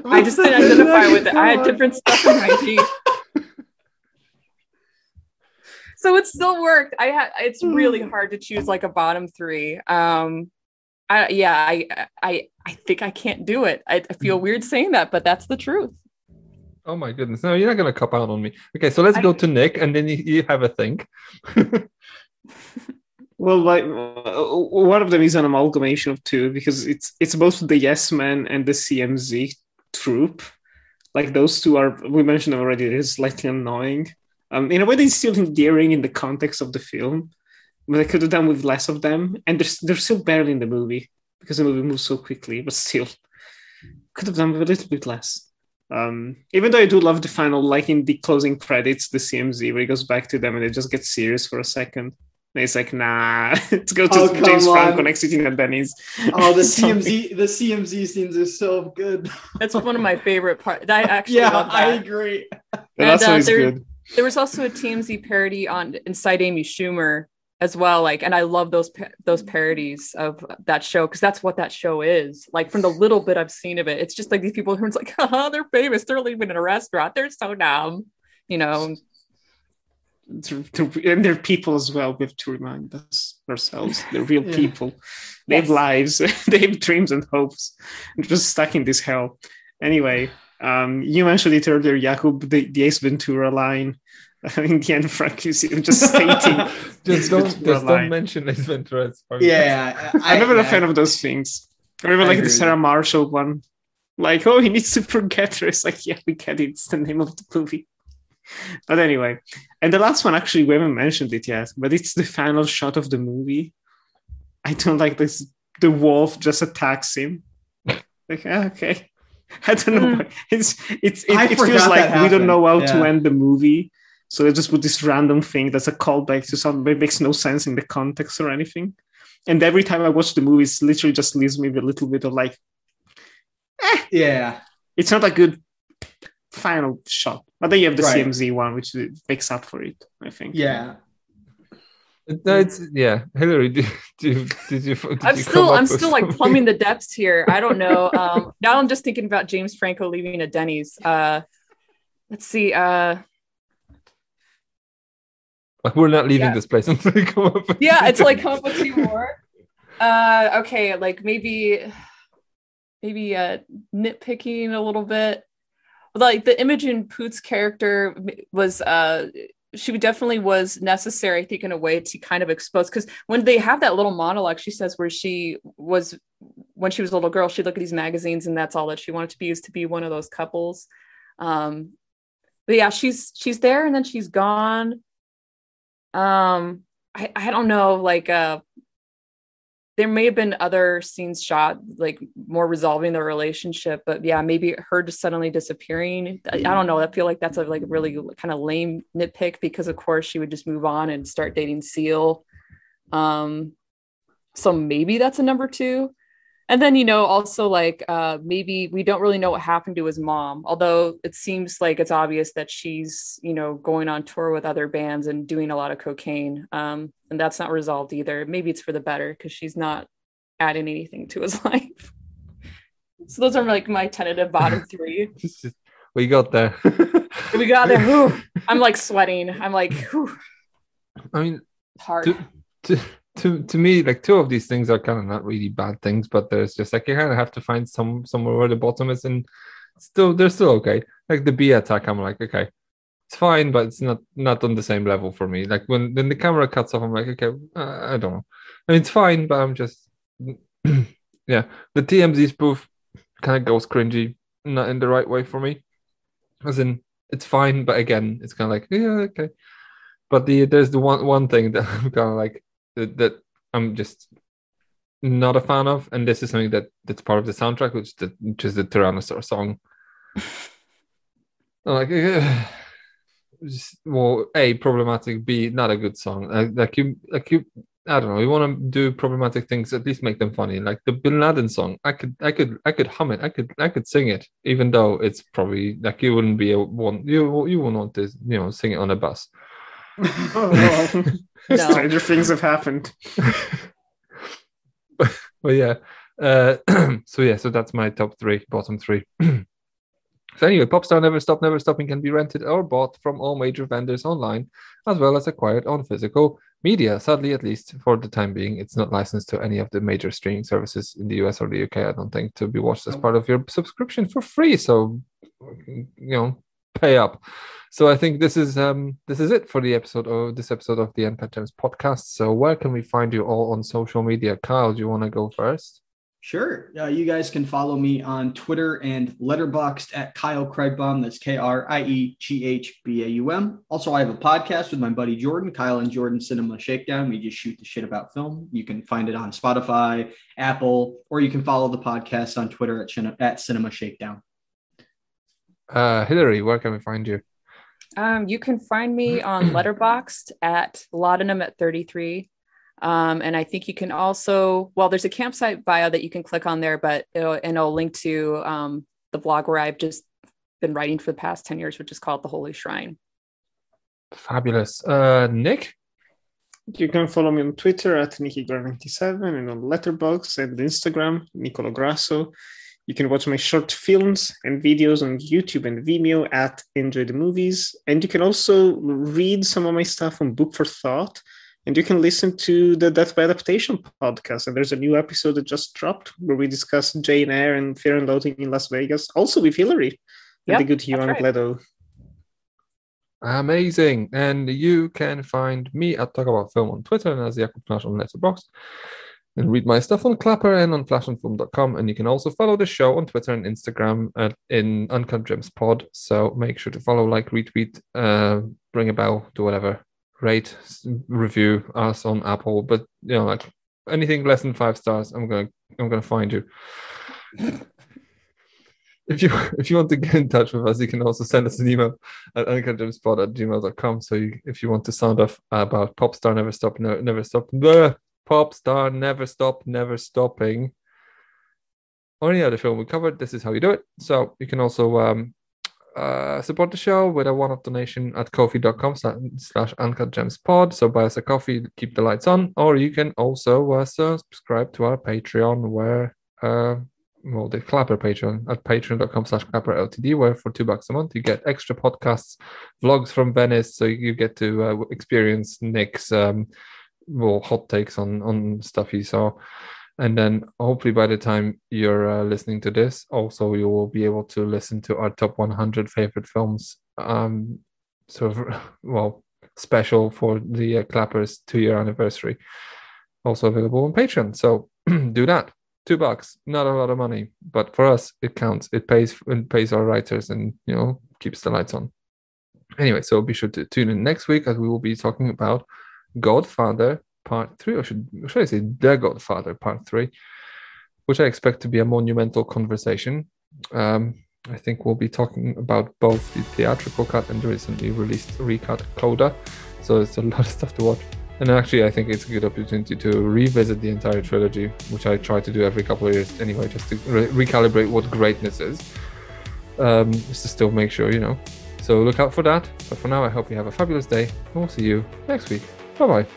I just didn't identify with it. I had different stuff in my teeth. [laughs] so it still worked. I had it's really hard to choose like a bottom three. Um I yeah, I I I think I can't do it. I, I feel weird saying that, but that's the truth. Oh my goodness! No, you're not gonna cop out on me. Okay, so let's go to Nick, and then you, you have a think. [laughs] Well, like uh, one of them is an amalgamation of two because it's it's both the Yes Man and the CMZ troop. Like those two are we mentioned already. They're slightly annoying. Um, in a way, they're still endearing in the context of the film, but I could have done with less of them. And they're they're still barely in the movie because the movie moves so quickly. But still, could have done with a little bit less. Um, even though I do love the final, like in the closing credits, the CMZ where he goes back to them and it just gets serious for a second. And it's like, nah, [laughs] let's go to Oh, come James Franco next sitting at Benny's. Oh, the [laughs] Something. CMZ, the CMZ scenes are so good. That's one of my favorite parts. I actually yeah, love that. I agree. That's And, uh, there- good. There was also a TMZ parody on Inside Amy Schumer as well like and i love those those parodies of that show because that's what that show is like from the little bit i've seen of it it's just like these people who are like [laughs] oh they're famous they're leaving in a restaurant they're so dumb you know to, to, and they're people as well. We have to remind us ourselves they're real Yeah. people. They have lives, [laughs] they have dreams and hopes. They're just stuck in this hell. Anyway, um, you mentioned it earlier, Jakub, the, the Ace Ventura line. In the end, Frank is just stating. [laughs] just don't, just don't mention Ace Ventura. It's fine. Yeah, [laughs] I, I'm never a yeah. fan of those things. I remember I like agree the Sarah. Marshall one. Like, oh, he needs to forget her. It's like, yeah, we get it. It's the name of the movie. But anyway, and the last one actually we haven't mentioned it yet, but it's the final shot of the movie. I don't like this. The wolf just attacks him. [laughs] Like, ah, okay. I don't know. Mm. It's it's it, it feels like that we don't know how happened. to end the movie. So they just put this random thing that's a callback to something that makes no sense in the context or anything. And every time I watch the movie, it literally just leaves me with a little bit of like, Yeah, it's not a good final shot. But then you have the Right. CMZ one, which makes up for it, I think. yeah. No, it's yeah. Hillary, [laughs] did, did, did you? Did i'm you still i'm with still like something? plumbing the [laughs] depths here i don't know um now i'm just thinking about james franco leaving a denny's uh let's see uh Like, we're not leaving Yeah. this place [laughs] until we come up. with- yeah it's like come up with two more uh okay like maybe maybe uh nitpicking a little bit like the imogen poots character was uh she definitely was necessary i think in a way to kind of expose because when they have that little monologue she says where she was when she was a little girl she'd look at these magazines and that's all that she wanted to be is to be one of those couples. Um but yeah she's she's there and then she's gone. Um i i don't know like uh there may have been other scenes shot like more resolving the relationship but yeah maybe her just suddenly disappearing. I, don't know. I feel like that's a like really kind of lame nitpick because of course she would just move on and start dating seal. Um so maybe that's a number two and then you know also like uh maybe we don't really know what happened to his mom although it seems like it's obvious that she's you know going on tour with other bands and doing a lot of cocaine um and that's not resolved either. Maybe it's for the better because she's not adding anything to his [laughs] life. So those are like my tentative bottom [laughs] three. Just- we got there. [laughs] we got there. Whew. i'm like sweating. I'm like whew, I mean, it's hard. to, to to to me, like two of these things are kind of not really bad things, but there's just like you kind of have to find some somewhere where the bottom is, and still they're still okay. Like the B attack, I'm like, okay, it's fine, but it's not not on the same level for me. Like when when the camera cuts off, I'm like, okay, uh, I don't know. I mean, it's fine, but I'm just [clears throat] yeah. The TMZ spoof kind of goes cringy, not in the right way for me. As in, it's fine, but again, it's kind of like yeah, okay. But the there's the one one thing that [laughs] I'm kind of like that, that I'm just not a fan of, and this is something that that's part of the soundtrack, which the, which is the Tyrannosaur song. I'm [laughs] like, eh, just, well, a problematic, b not a good song. Like, like you, like you, I don't know. You want to do problematic things, at least make them funny. Like the Bin Laden song, I could, I could, I could hum it. I could, I could sing it, even though it's probably like you wouldn't be a one. You, you wouldn't want to, you know, sing it on a bus. [laughs] [laughs] Oh, well. [laughs] No. Stranger things have happened. [laughs] But yeah. Uh, [clears throat] so yeah, so that's my top three, bottom three. [clears throat] so anyway, Popstar Never Stop Never Stopping can be rented or bought from all major vendors online, as well as acquired on physical media. Sadly, at least for the time being, it's not licensed to any of the major streaming services in the US or the UK. I don't think to be watched as part of your subscription for free. So you know, pay up. So I think this is um this is it for the episode of this episode of the Uncut Gems podcast. So where can we find you all on social media? Kyle, do you want to go first? Sure. Uh, you guys can follow me on Twitter and Letterboxd at Kyle Krieghbaum. That's K R I E G H B A U M. Also, I have a podcast with my buddy Jordan, Kyle and Jordan Cinema Shakedown. We just shoot the shit about film. You can find it on Spotify, Apple, or you can follow the podcast on Twitter at, at Cinema Shakedown. Uh, Hillary, where can we find you? Um, you can find me on [clears throat] Letterboxd at Laudanum at 33. Um, and I think you can also, well, there's a campsite bio that you can click on there, but it'll, and it'll link to um, the blog where I've just been writing for the past 10 years, which is called The Holy Shrine. Fabulous. Uh, Nick? You can follow me on Twitter at NikiGrar97 and on Letterboxd and Instagram, Nicolo Grasso. You can watch my short films and videos on YouTube and Vimeo at Enjoy the Movies. And you can also read some of my stuff on Book for Thought. And you can listen to the Death by Adaptation podcast. And there's a new episode that just dropped where we discuss Jane Eyre and Fear and Loathing in Las Vegas, also with Hillary Yep, and the good that's Johan right. Bledo. Amazing. And you can find me at Talk About Film on Twitter and as Jakub Flasz on Letterboxd. And read my stuff on Clapper and on flashandfilm.com. And you can also follow the show on Twitter and Instagram at in Uncut Gems Pod. So make sure to follow, like, retweet, uh, a bell, do whatever. Rate, review us on Apple. But you know, like anything less than five stars, I'm gonna I'm gonna find you. [laughs] if you if you want to get in touch with us, you can also send us an email at uncutgemspod at gmail.com. So you, if you want to sound off about Popstar Never Stop, Never, never Stop, bleh, Popstar Never Stop, Never Stopping, or any other film we covered, this is how you do it. So you can also um, uh, support the show with a one-off donation at kofi.com slash, slash pod. So buy us a coffee, keep the lights on, or you can also uh, subscribe to our Patreon where uh, well, the Clapper Patreon at patreon.com slash Clapper LTD, where for two bucks a month you get extra podcasts, vlogs from Venice, so you get to uh, experience Nick's um, well hot takes on on stuff he saw. And then hopefully by the time you're uh, listening to this, also you will be able to listen to our top 100 favorite films, um, sort of [laughs] well special for the uh, Clappers two year anniversary, also available on Patreon. So [clears throat] do that two bucks not a lot of money but for us it counts it pays it pays our writers and you know keeps the lights on anyway so be sure to tune in next week as we will be talking about godfather part three or should, should i say the godfather part three which i expect to be a monumental conversation um, i think we'll be talking about both the theatrical cut and the recently released recut coda so it's a [laughs] lot of stuff to watch and actually, I think it's a good opportunity to revisit the entire trilogy, which I try to do every couple of years anyway, just to re- recalibrate what greatness is. Um, just to still make sure, you know. So look out for that. But for now, I hope you have a fabulous day, and we'll see you next week. Até mais.